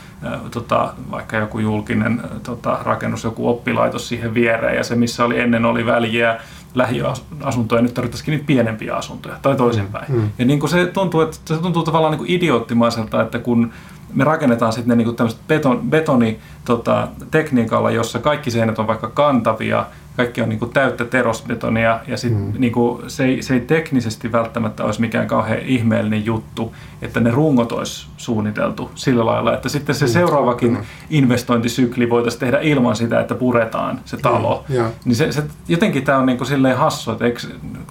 tota, vaikka joku julkinen tota, rakennus, joku oppilaitos siihen viereen ja se, missä oli ennen oli väliä lähiasuntoja, nyt tarvittaisiin niitä pienempiä asuntoja tai toisinpäin. Mm. mm. Ja niin kuin se, tuntuu, että se tuntuu tavallaan niin kuin idioottimaiselta, että kun me rakennetaan sitten ne niin kuin beton, betonitekniikalla, tota, jossa kaikki seinät on vaikka kantavia, kaikki on niin kuin täyttä terosbetonia ja sit mm. niin kuin se, ei, se ei teknisesti välttämättä olisi mikään kauhean ihmeellinen juttu, että ne rungot olisi suunniteltu sillä lailla, että sitten se mm. seuraavakin mm. investointisykli voitaisiin tehdä ilman sitä, että puretaan se talo. Mm. Niin se, se, jotenkin tämä on niin kuin silleen hassu, että eikö,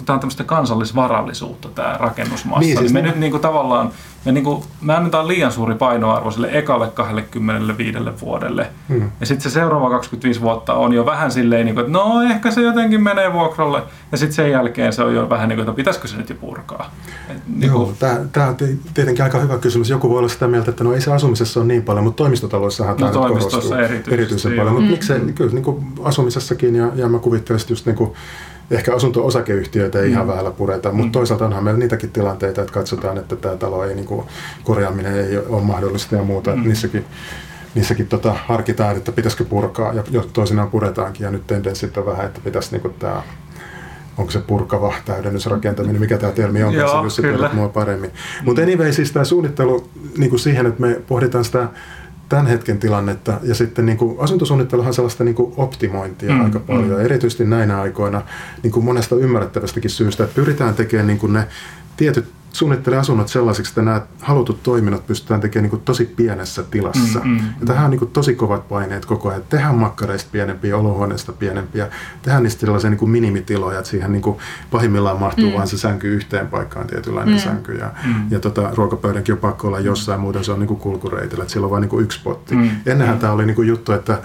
tämä on tämmöistä kansallisvarallisuutta tämä rakennusmassa, niin, siis niin me ne... nyt niin kuin tavallaan me, niin kuin, me annetaan liian suuri painoarvo sille ekalle 25 vuodelle. Hmm. Ja sitten se seuraava 25 vuotta on jo vähän silleen, niin kuin, että no ehkä se jotenkin menee vuokralle. Ja sitten sen jälkeen se on jo vähän niin kuin, että pitäisikö se nyt jo purkaa. Et, niin Joo, kuin... tämä, on tietenkin aika hyvä kysymys. Joku voi olla sitä mieltä, että no ei se asumisessa ole niin paljon, mutta toimistotaloissahan no, tämä korostuu erityisesti, erityisen paljon. Mutta mm. miksei, kyllä niin kuin asumisessakin ja, ja mä kuvittelisin just niin kuin ehkä asunto-osakeyhtiöitä ei mm. ihan vähällä pureta, mutta mm. toisaalta onhan meillä niitäkin tilanteita, että katsotaan, että tämä talo ei, niin kuin, korjaaminen ei ole mahdollista ja muuta. Mm. Että niissäkin niissäkin tota, harkitaan, että pitäisikö purkaa ja toisinaan puretaankin ja nyt tendenssit on vähän, että pitäisi niin tämä onko se purkava täydennysrakentaminen, mikä tämä termi on, Joo, jos tiedät mua paremmin. Mm. Mutta anyway, siis tämä suunnittelu niin kuin siihen, että me pohditaan sitä tämän hetken tilannetta. Ja sitten niin kuin asuntosuunnitteluhan on sellaista niin kuin optimointia mm, aika paljon, mm. erityisesti näinä aikoina niin kuin monesta ymmärrettävästäkin syystä, että pyritään tekemään niin kuin ne tietyt suunnittele asunnot sellaisiksi, että nämä halutut toiminnot pystytään tekemään niin kuin tosi pienessä tilassa. Mm, mm, ja tähän on niin kuin tosi kovat paineet koko ajan. Tehdään makkareista pienempiä, olohuoneista pienempiä, tehdään niistä sellaisia niin kuin minimitiloja, että siihen niin kuin pahimmillaan mahtuu mm. vain se sänky yhteen paikkaan, tietynlainen mm. sänky. Ja, mm. ja tota, ruokapöydänkin on pakko olla jossain, muuten se on niin kuin kulkureitillä, että sillä on vain niin kuin yksi potti. Mm. Ennenhän mm. tämä oli niin kuin juttu, että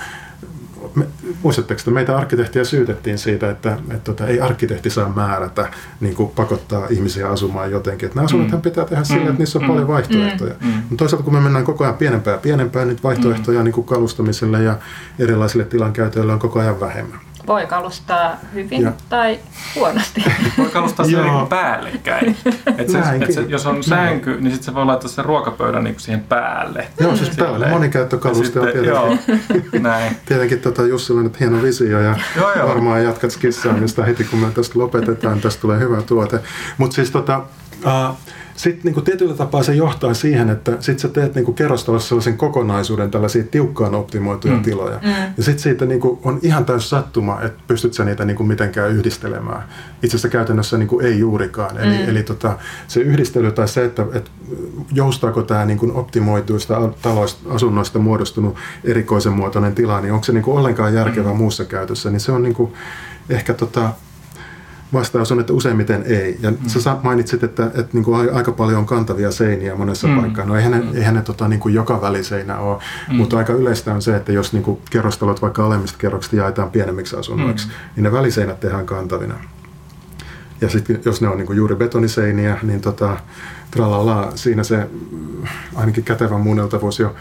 me, muistatteko, että meitä arkkitehtiä syytettiin siitä, että, että, että tota, ei arkkitehti saa määrätä, niin kuin pakottaa ihmisiä asumaan jotenkin. Että nämä asunnothan mm. pitää tehdä sillä, että niissä on mm. paljon vaihtoehtoja. Mm. Mutta toisaalta kun me mennään koko ajan pienempään ja pienempään, niin vaihtoehtoja mm. niin kuin kalustamiselle ja erilaisille tilankäytöille on koko ajan vähemmän voi kalustaa hyvin ja. tai huonosti. [laughs] Voi kalustaa se niin päällekkäin. Et se, et se, jos on sänky, niin sitten se voi laittaa sen ruokapöydän niin siihen päälle. Joo, siis päälle. Monikäyttökaluste on tietenkin. Joo, näin. [laughs] tietenkin tota Jussilla nyt hieno visio ja joo, joo. varmaan jatkat skissaamista heti kun me tästä lopetetaan. Tästä tulee hyvä tuote. Mutta siis tota, uh, sitten niin tietyllä tapaa se johtaa siihen, että sit sä teet niin kerrostalossa sellaisen kokonaisuuden, tällaisia tiukkaan optimoituja mm. tiloja. Mm. Ja sitten siitä niin on ihan täys sattuma, että pystyt sä niitä niin mitenkään yhdistelemään. Itse asiassa käytännössä niin ei juurikaan. Eli, mm. eli tota, se yhdistely tai se, että, että joustaako tämä niin optimoituista taloista, asunnoista muodostunut erikoisen muotoinen tila, niin onko se niin ollenkaan järkevää mm. muussa käytössä, niin se on niin ehkä tota, Vastaus on, että useimmiten ei. Ja mm. sä mainitsit, että, että niin kuin aika paljon on kantavia seiniä monessa mm. paikkaa. No eihän ne, mm. eihän ne tota, niin kuin joka väliseinä ole, mm. mutta aika yleistä on se, että jos niin kuin kerrostalot vaikka alemmista kerroksista jaetaan pienemmiksi asunnoiksi, mm. niin ne väliseinät tehdään kantavina. Ja sitten jos ne on niin kuin juuri betoniseiniä, niin tota, tralala, siinä se ainakin kätevän muunnelta voisi jo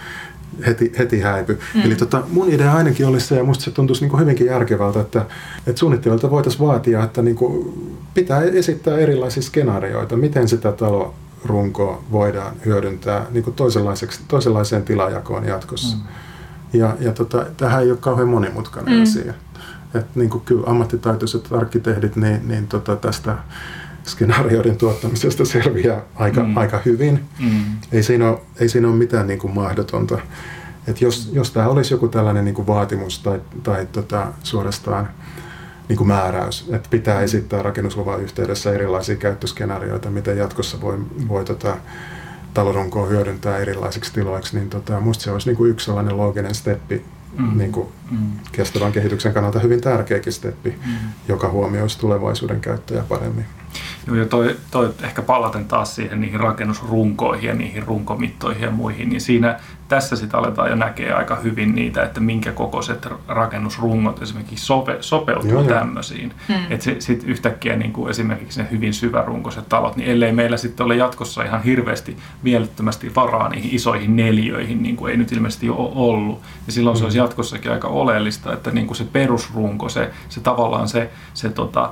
heti, heti häipy. Mm. Eli tota, mun idea ainakin olisi se, ja musta se tuntuisi niin hyvinkin järkevältä, että, että suunnittelijoilta voitaisiin vaatia, että niin kuin pitää esittää erilaisia skenaarioita, miten sitä talo runkoa voidaan hyödyntää niin kuin toisenlaiseen tilajakoon jatkossa. Mm. Ja, ja tota, tähän ei ole kauhean monimutkainen mm. asia. Et niin kuin kyllä ammattitaitoiset arkkitehdit, niin, niin tota tästä skenaarioiden tuottamisesta selviää aika, mm. aika hyvin. Mm. Ei, siinä ole, ei siinä ole mitään niin kuin mahdotonta. Et jos, jos tämä olisi joku tällainen niin kuin vaatimus tai, tai tota, suorastaan niin kuin määräys, että pitää esittää rakennusluvan yhteydessä erilaisia käyttöskenaarioita, miten jatkossa voi, voi tota, talonunkoa hyödyntää erilaisiksi tiloiksi, niin tota, musta se olisi niin kuin yksi sellainen looginen steppi mm. niin kuin mm. kestävän kehityksen kannalta hyvin tärkeäkin steppi, mm. joka huomioisi tulevaisuuden käyttöjä paremmin. Joo, ja toi, toi ehkä palaten taas siihen niihin rakennusrunkoihin ja niihin runkomittoihin ja muihin, niin siinä tässä sitten aletaan jo näkee aika hyvin niitä, että minkä kokoiset rakennusrungot esimerkiksi sope, sopeutuu Joo, tämmöisiin. Hmm. Että sitten yhtäkkiä niin kuin esimerkiksi ne hyvin syvärunkoiset talot, niin ellei meillä sitten ole jatkossa ihan hirveästi mielettömästi varaa niihin isoihin neljöihin, niin kuin ei nyt ilmeisesti ole ollut, niin silloin se olisi jatkossakin aika oleellista, että niin kuin se perusrunko, se, se tavallaan se, se tota,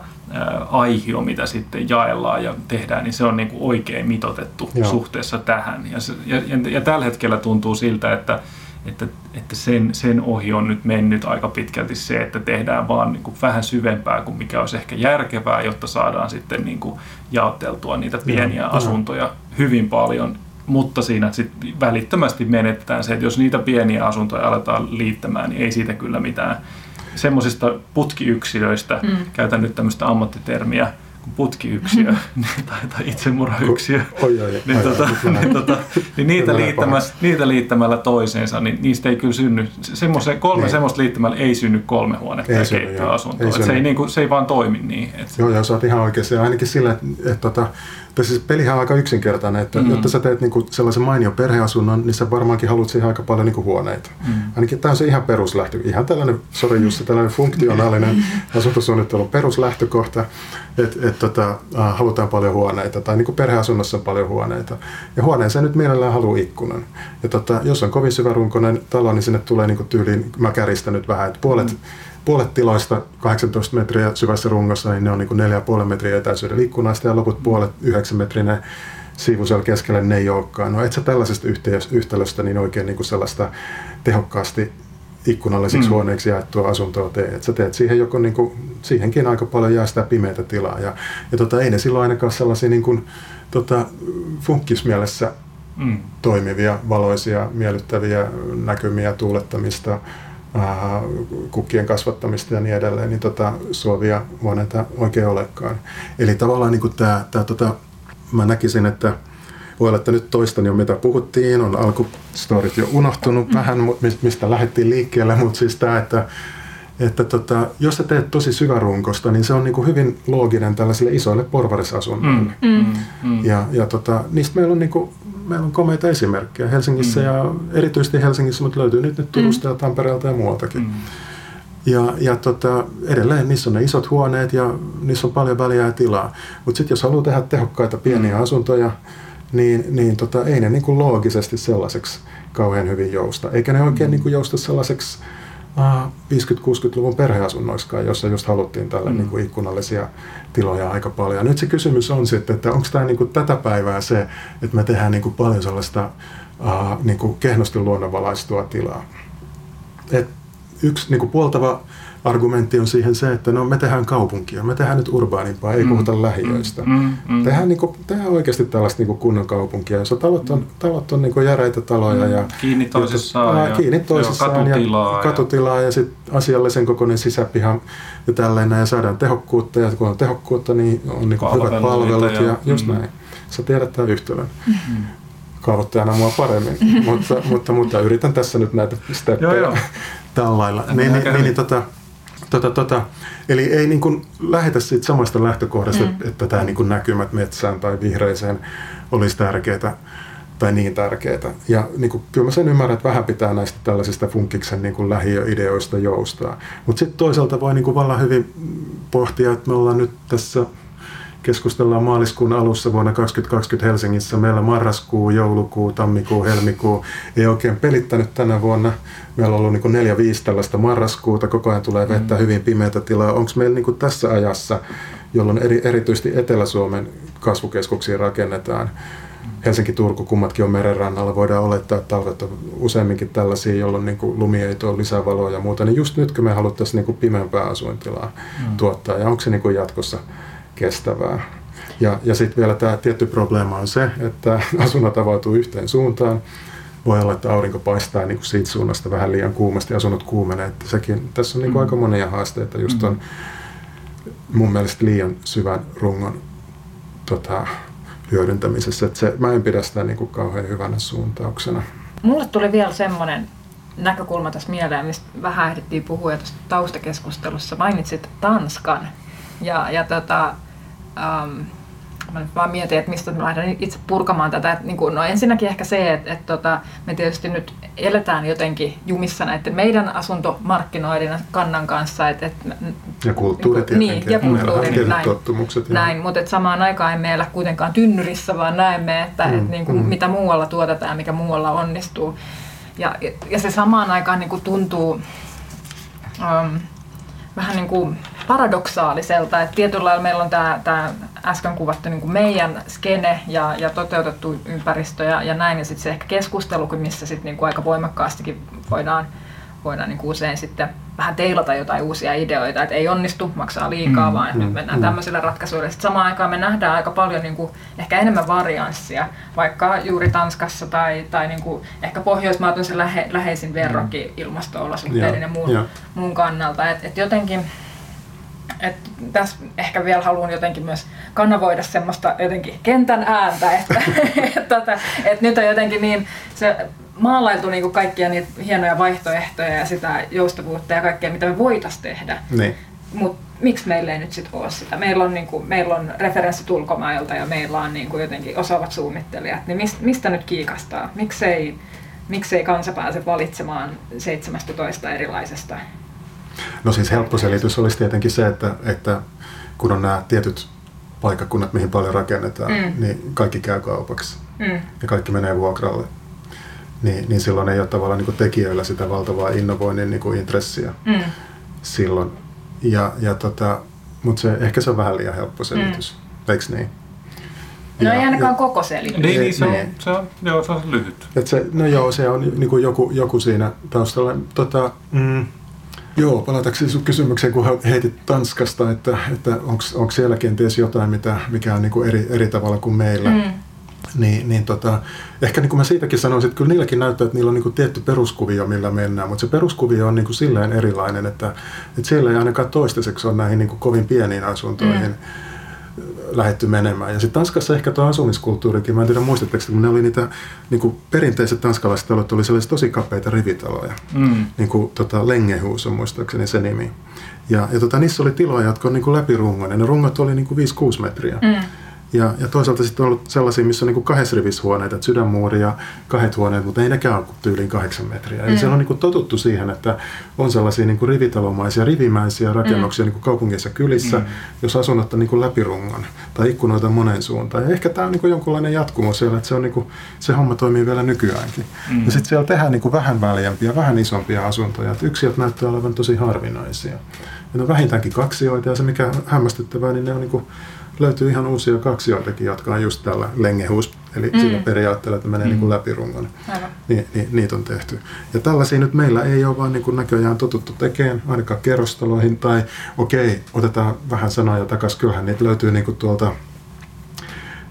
aihio, mitä sitten jaellaan ja tehdään, niin se on niin kuin oikein mitotettu Joo. suhteessa tähän. Ja, se, ja, ja, ja tällä hetkellä tuntuu siltä, että, että, että sen, sen ohi on nyt mennyt aika pitkälti se, että tehdään vaan niin kuin vähän syvempää kuin mikä olisi ehkä järkevää, jotta saadaan sitten niin kuin jaotteltua niitä pieniä Joo, asuntoja hyvin paljon mutta siinä sitten välittömästi menetetään se, että jos niitä pieniä asuntoja aletaan liittämään, niin ei siitä kyllä mitään. Semmoisista putkiyksilöistä, mm. käytän nyt tämmöistä ammattitermiä, kuin putkiyksiö [laughs] tai, tai itsemurhayksiö, niin, tota, niin, tota, niin niitä, liittämällä, niitä liittämällä toiseensa, niin niistä ei kyllä synny, semmoisen, kolme Niin. semmoista liittämällä ei synny kolme huonetta Ei ja synny, keittiöasuntoa. Se, ei, niin kuin, se ei vaan toimi niin. Et, Joo, joo, sä oot ihan oikeassa. Ja ainakin sillä, että, että, että, että siis pelihän on aika yksinkertainen, että Mm. jotta sä teet niinku sellaisen mainion perheasunnon, niin sä varmaankin haluat siihen aika paljon niinku huoneita. Mm. Ainakin tämä on se ihan peruslähtö. Ihan tällainen, sori Jussi, tällainen funktionaalinen [laughs] asuntosuunnittelun peruslähtökohta, että et, tota, äh, halutaan paljon huoneita, tai niinku perheasunnossa on paljon huoneita. Ja huoneeseen nyt mielellään haluaa ikkunan. Ja tota, jos on kovin syvärunkoinen talo, niin sinne tulee niinku tyyliin, mä käristän nyt vähän, että puolet, mm puolet tiloista 18 metriä syvässä rungossa, niin ne on niin 4,5 metriä etäisyydellä ikkunasta ja loput puolet 9 metrinen siivu siellä keskellä, ne ei olekaan. No et sä tällaisesta yhtälöstä niin oikein niin kuin sellaista tehokkaasti ikkunallisiksi Mm. huoneiksi jaettua asuntoa tee. Et sä teet siihen joko, niin kuin, siihenkin aika paljon jää sitä pimeätä tilaa. Ja, ja tota, ei ne silloin ainakaan sellaisia niin kuin, tota, funkkismielessä mm. toimivia, valoisia, miellyttäviä näkymiä, tuulettamista, kukkien kasvattamista ja niin edelleen, niin tota, suovia huoneita oikein olekaan. Eli tavallaan niin kuin tämä, tämä tota, mä näkisin, että voi olla, että nyt toistan jo mitä puhuttiin, on alkustorit jo unohtunut mm. [clears throat] vähän, mistä lähdettiin liikkeelle, mutta siis tämä, että että tota, jos sä teet tosi syvärunkosta, niin se on niin kuin hyvin looginen tällaisille isoille porvarisasunnoille. Mm. Mm. Mm. Ja, ja tota, niistä meillä on, niinku, meillä on komeita esimerkkejä Helsingissä Mm. ja erityisesti Helsingissä, mutta löytyy nyt, nyt Turusta ja Tampereelta ja muualtakin. Mm. Ja, ja tota, edelleen niissä on ne isot huoneet ja niissä on paljon väliä ja tilaa. Mutta sitten jos haluaa tehdä tehokkaita pieniä Mm. asuntoja, niin, niin tota, ei ne niinku loogisesti sellaiseksi kauhean hyvin jousta. Eikä ne oikein Mm. niinku jousta sellaiseksi 50-60-luvun perheasunnoiskaan, jossa just haluttiin tällä Mm. mm. niinku ikkunallisia tiloja aika paljon. Ja nyt se kysymys on sitten, että onko tämä niinku tätä päivää se, että me tehdään niinku paljon sellaista uh, niinku kehnosti luonnonvalaistua tilaa. Et yksi niinku puoltava argumentti on siihen se, että no me tehdään kaupunkia, me tehdään nyt urbaanimpaa, ei Mm. puhuta lähiöistä. Mm. Mm. Tehdään, niinku, tehdään oikeasti tällaista niinku kunnon kaupunkia, jossa talot on, talot on niinku järeitä taloja. Ja, Mm. Kiinni toisissaan Aa, ja- kiinni joo, toisissaan katutilaa ja, ja- katutilaa ja, sitten asiallisen kokoinen sisäpiha ja tällainen ja saadaan tehokkuutta ja kun on tehokkuutta, niin on niinku hyvät Palveluita palvelut ja, ja- ja just mm. näin. Sä tiedät tämän yhtälön. Kaavoittajana mua paremmin, mutta, mutta, mutta yritän tässä nyt näitä steppejä [laughs] tällä lailla. Niin, niin, niin, niin, tota, tota, tota, eli ei niin kuin lähetä siitä samasta lähtökohdasta, mm. että tämä niin kuin näkymät metsään tai vihreiseen olisi tärkeää tai niin tärkeää. Ja niin kuin, kyllä mä sen ymmärrän, että vähän pitää näistä tällaisista funkiksen niin kuin lähiöideoista joustaa. Mutta sitten toisaalta voi niin kuin vallan hyvin pohtia, että me ollaan nyt tässä keskustellaan maaliskuun alussa vuonna 2020 Helsingissä. Meillä marraskuu, joulukuu, tammikuu, helmikuu ei oikein pelittänyt tänä vuonna. Meillä on ollut niin neljä, viisi tällaista marraskuuta, koko ajan tulee vettä, hyvin pimeätä tilaa. Onko meillä niin tässä ajassa, jolloin eri, erityisesti Etelä-Suomen kasvukeskuksiin rakennetaan, Helsinki-Turku, kummatkin on merenrannalla, voidaan olettaa, että talvet on useamminkin tällaisia, jolloin niin kuin lumi ei tuo lisävaloa ja muuta, niin just nytkö me haluttaisiin niin kuin pimeämpää asuintilaa mm. tuottaa, ja onko se niin kuin jatkossa kestävää. Ja, ja sitten vielä tämä tietty probleema on se, että [laughs] asunnot avautuu yhteen suuntaan. Voi olla, että aurinko paistaa niin kuin siitä suunnasta vähän liian kuumasti, asunnot kuumenee. Että sekin, tässä on niin kuin Mm. aika monia haasteita just on mun mielestä liian syvän rungon tota, hyödyntämisessä. Että se, mä en pidä sitä niin kuin kauhean hyvänä suuntauksena. Mulle tuli vielä semmoinen näkökulma tässä mieleen, mistä vähän ehdittiin puhua tuossa taustakeskustelussa. Mainitsit Tanskan. Ja, ja tota, ähm, mä nyt vaan mietin, että mistä mä lähden itse purkamaan tätä. Niin no ensinnäkin ehkä se, että, tota, me tietysti nyt eletään jotenkin jumissa näiden meidän asuntomarkkinoiden kannan kanssa. Ja kulttuuri niin, niin, tietenkin. ja meillä on kulttuuri, näin. tottumukset. ja- Näin, mutta et samaan aikaan emme elä kuitenkaan tynnyrissä, vaan näemme, että Mm, et niin kuin, mm. mitä muualla tuotetaan ja mikä muualla onnistuu. Ja, ja se samaan aikaan niin kuin tuntuu um, vähän niin kuin paradoksaaliselta, että tietyllä lailla meillä on tämä, tämä äsken kuvattu niin kuin meidän skene ja, ja toteutettu ympäristö ja, ja näin, ja sitten se ehkä keskustelu, missä sitten niin kuin aika voimakkaastikin voidaan, voidaan niin kuin usein sitten vähän teilata jotain uusia ideoita, että ei onnistu, maksaa liikaa, mm, vaan että mm, nyt mennään mm. tämmöisillä ratkaisuilla. Sitten samaan aikaan me nähdään aika paljon niin kuin, ehkä enemmän varianssia, vaikka juuri Tanskassa tai, tai niin kuin, ehkä Pohjoismaat on se lähe, läheisin verrokki ilmasto-olosuhteiden Joo, ja muun, joo. muun kannalta. Et, et jotenkin, et tässä ehkä vielä haluan jotenkin myös kanavoida semmoista jotenkin kentän ääntä, että [laughs] et, tota, et nyt on jotenkin niin se maalailtu niin kuin kaikkia niitä hienoja vaihtoehtoja ja sitä joustavuutta ja kaikkea, mitä me voitaisiin tehdä. Niin. Mutta miksi meillä ei nyt sitten ole sitä? Meillä on, niinku, meillä on referenssit ulkomailta ja meillä on niinku jotenkin osaavat suunnittelijat. Niin mist, mistä nyt kiikastaa? Miksei, miksei kansa pääse valitsemaan 17 erilaisesta? No siis helppo selitys olisi tietenkin se, että, että kun on nämä tietyt paikkakunnat, mihin paljon rakennetaan, Mm. niin kaikki käy kaupaksi Mm. ja kaikki menee vuokralle. Niin, niin silloin ei ole tavallaan niin kuin tekijöillä sitä valtavaa innovoinnin niin kuin intressiä Mm. silloin. Ja, ja tota, mutta se, ehkä se on vähän liian helppo selitys, mm. eikö niin? No Ja- ei ainakaan ja- koko selitys. Niin, niin, se, on, Niin. se, on, joo, se on lyhyt. Et se, no joo, se on niin kuin joku, joku siinä taustalla. Tota, mm, joo, palatakseni sun kysymykseen, kun heitit Tanskasta, että, että onko siellä kenties jotain, mitä, mikä on niin kuin eri, eri tavalla kuin meillä. Mm. Niin, niin tota, ehkä niin kuin mä siitäkin sanoisin, että kyllä niilläkin näyttää, että niillä on niin kuin tietty peruskuvio, millä mennään, mutta se peruskuvio on niin kuin silleen erilainen, että, että siellä ei ainakaan toistaiseksi ole näihin niin kuin kovin pieniin asuntoihin mm lähetty menemään. Ja sitten Tanskassa ehkä tuo asumiskulttuurikin, mä en tiedä muistatteko, kun ne oli niitä niin kuin perinteiset tanskalaiset talot, oli sellaisia tosi kapeita rivitaloja. Mm. Niin kuin tota, Lengehus on muistaakseni se nimi. Ja, ja tota, niissä oli tiloja, jotka on niin kuin läpirungoinen. Ne rungot oli niin kuin 5-6 metriä. Mm. Ja, ja toisaalta sitten on ollut sellaisia, missä on niin kuin kahdesrivishuoneita, että sydänmuuri ja kahdet huoneet, mutta ei nekään ole tyyliin kahdeksan metriä. Eli Mm. siellä on niin kuin totuttu siihen, että on sellaisia niin kuin rivitalomaisia, rivimäisiä rakennuksia mm. niin kuin kaupungeissa kylissä, mm. jos asunnot on niin kuin läpirungon tai ikkunoita monen suuntaan. Ja ehkä tämä on niin kuin jonkunlainen jatkumo siellä, että se, on niin kuin, se homma toimii vielä nykyäänkin. Mm. Ja sitten siellä tehdään niin kuin vähän väljempiä, vähän isompia asuntoja. Että yksiöt näyttää olevan tosi harvinaisia. Ja ne on vähintäänkin kaksioita ja se mikä hämmästyttävää, niin ne on niin kuin löytyy ihan uusia kaksioitakin, jotka on just tällä lengehus, eli mm. sillä periaatteella, että menee mm. niin kuin läpirungon. Aivan. Ni, ni, niitä on tehty. Ja tällaisia nyt meillä ei ole vaan niin kuin näköjään totuttu tekemään, ainakaan kerrostaloihin, tai okei, otetaan vähän sanoja takaisin, kyllähän niitä löytyy niin kuin tuolta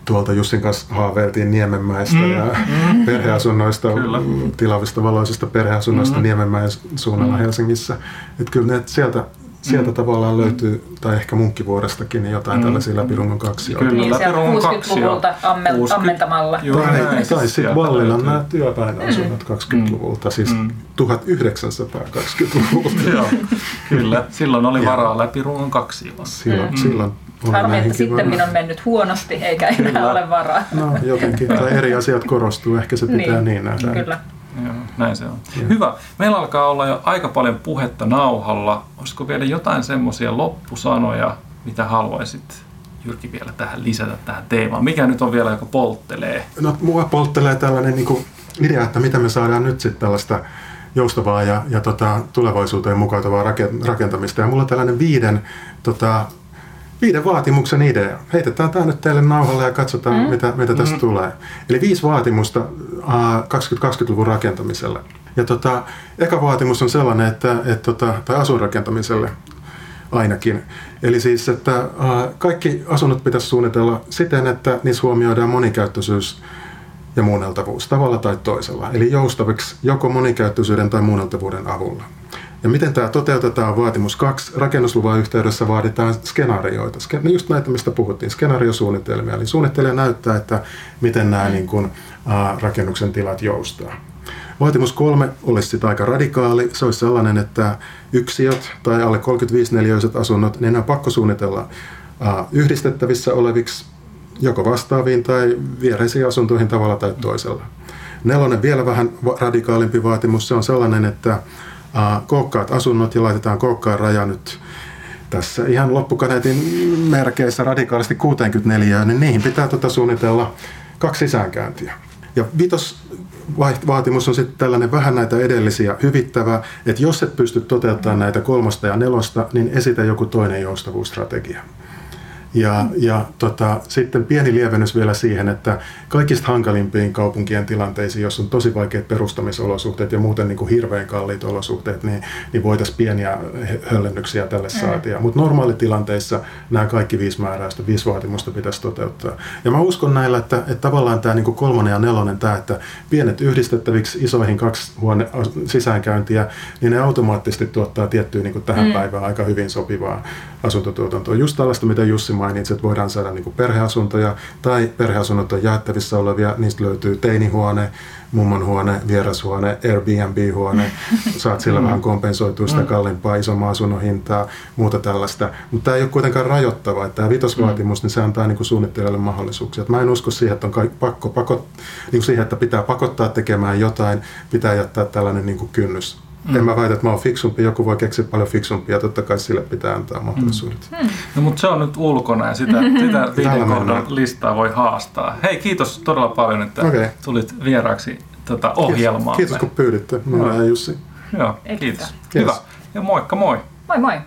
tuolta Jussin kanssa haaveiltiin Niemenmäestä mm, ja mm, perheasunnoista, Kyllä. tilavista valoisista perheasunnoista Mm. Niemenmäen suunnalla Mm. mm. Helsingissä. Että kyllä ne sieltä, sieltä mm. tavallaan löytyy, tai ehkä Munkkivuorestakin, niin jotain Mm. mm. tällaisia läpirungon kaksioita. Kyllä. Niin läpirungon kaksi ja 60-luvulta ammel, 60 ammentamalla. Juuri Tai, näin, tai sitten löytyy. nämä työväenasunnot 20-luvulta, siis Mm. 1920-luvulta. Joo, kyllä. Silloin oli Joo. varaa läpi ruoan kaksi Silloin, Mm. silloin Harmi, että sitten minun on mennyt huonosti, eikä enää Kyllä. ole varaa. No jotenkin, tai eri asiat korostuu, ehkä se pitää niin, niin nähdä. Kyllä. Joo, näin se on. Hyvä. Meillä alkaa olla jo aika paljon puhetta nauhalla. Olisiko vielä jotain semmoisia loppusanoja, mitä haluaisit Jyrki vielä tähän lisätä tähän teemaan? Mikä nyt on vielä, joka polttelee? No mua polttelee tällainen niin kuin idea, että miten me saadaan nyt sitten tällaista joustavaa ja, ja tota, tulevaisuuteen mukautuvaa rake- rakentamista. Ja mulla on tällainen viiden, tota, viiden vaatimuksen idea. Heitetään tämä nyt teille nauhalle ja katsotaan, mm. mitä, mitä tästä mm. tulee. Eli viisi vaatimusta äh, 2020-luvun rakentamiselle. Ja tota, eka vaatimus on sellainen, että, et, tota, tai asuinrakentamiselle ainakin. Eli siis, että äh, kaikki asunnot pitäisi suunnitella siten, että niissä huomioidaan monikäyttöisyys ja muunneltavuus tavalla tai toisella. Eli joustaviksi joko monikäyttöisyyden tai muunneltavuuden avulla. Ja miten tämä toteutetaan? Vaatimus kaksi. Rakennusluvan yhteydessä vaaditaan skenaarioita. Ske- no just näitä, mistä puhuttiin, skenaariosuunnitelmia. Eli suunnittelija näyttää, että miten nämä niin kuin, ä, rakennuksen tilat joustaa. Vaatimus kolme olisi sitten aika radikaali. Se olisi sellainen, että yksiöt tai alle 35 neliöiset asunnot, niin ne on pakko suunnitella ä, yhdistettävissä oleviksi joko vastaaviin tai viereisiin asuntoihin tavalla tai toisella. Nelonen vielä vähän radikaalimpi vaatimus, se on sellainen, että kookkaat asunnot ja laitetaan kookkaan raja nyt tässä ihan loppukaneetin merkeissä radikaalisti 64, niin niihin pitää tuota suunnitella kaksi sisäänkäyntiä. Ja vitos vaatimus on sitten tällainen vähän näitä edellisiä hyvittävä, että jos et pysty toteuttamaan näitä kolmosta ja nelosta, niin esitä joku toinen joustavuusstrategia. Ja, ja tota, sitten pieni lievennys vielä siihen, että kaikista hankalimpiin kaupunkien tilanteisiin, jos on tosi vaikeat perustamisolosuhteet ja muuten niin kuin hirveän kalliit olosuhteet, niin, niin voitaisiin pieniä höllennyksiä tälle mm. saatia. Mutta normaalitilanteissa nämä kaikki viisi määräystä, viisi vaatimusta pitäisi toteuttaa. Ja mä uskon näillä, että, että tavallaan tämä niin kuin kolmonen ja nelonen, tämä, että pienet yhdistettäviksi isoihin kaksi huone sisäänkäyntiä, niin ne automaattisesti tuottaa tiettyä niin kuin tähän mm. päivään aika hyvin sopivaa asuntotuotantoa. Just tällaista, mitä Jussi mainitsi, että voidaan saada niin kuin perheasuntoja tai perheasunnot on jaettavissa olevia, niistä löytyy teinihuone, mummonhuone, vierashuone, Airbnb-huone, saat sillä mm. vähän kompensoitua sitä mm. kalliimpaa isomman asunnon hintaa, muuta tällaista. Mutta tämä ei ole kuitenkaan rajoittava. Tämä vitosvaatimus, mm. niin se antaa niin kuin suunnittelijalle mahdollisuuksia. Et mä en usko siihen, että on pakko, pakot, niin kuin siihen, että pitää pakottaa tekemään jotain, pitää jättää tällainen niin kuin kynnys Mm. En mä väitä, että mä oon fiksumpi, joku voi keksiä paljon fiksumpia, totta kai sille pitää antaa mahdollisuudet. Mm. No mutta se on nyt ulkona ja sitä, [laughs] sitä viiden listaa voi haastaa. Hei, kiitos todella paljon, että okay. tulit vieraaksi tota, ohjelmaan. Kiitos, kiitos kun pyyditte. Mä olen Jussi. Joo, kiitos. kiitos. Hyvä. Ja moikka moi. Moi moi.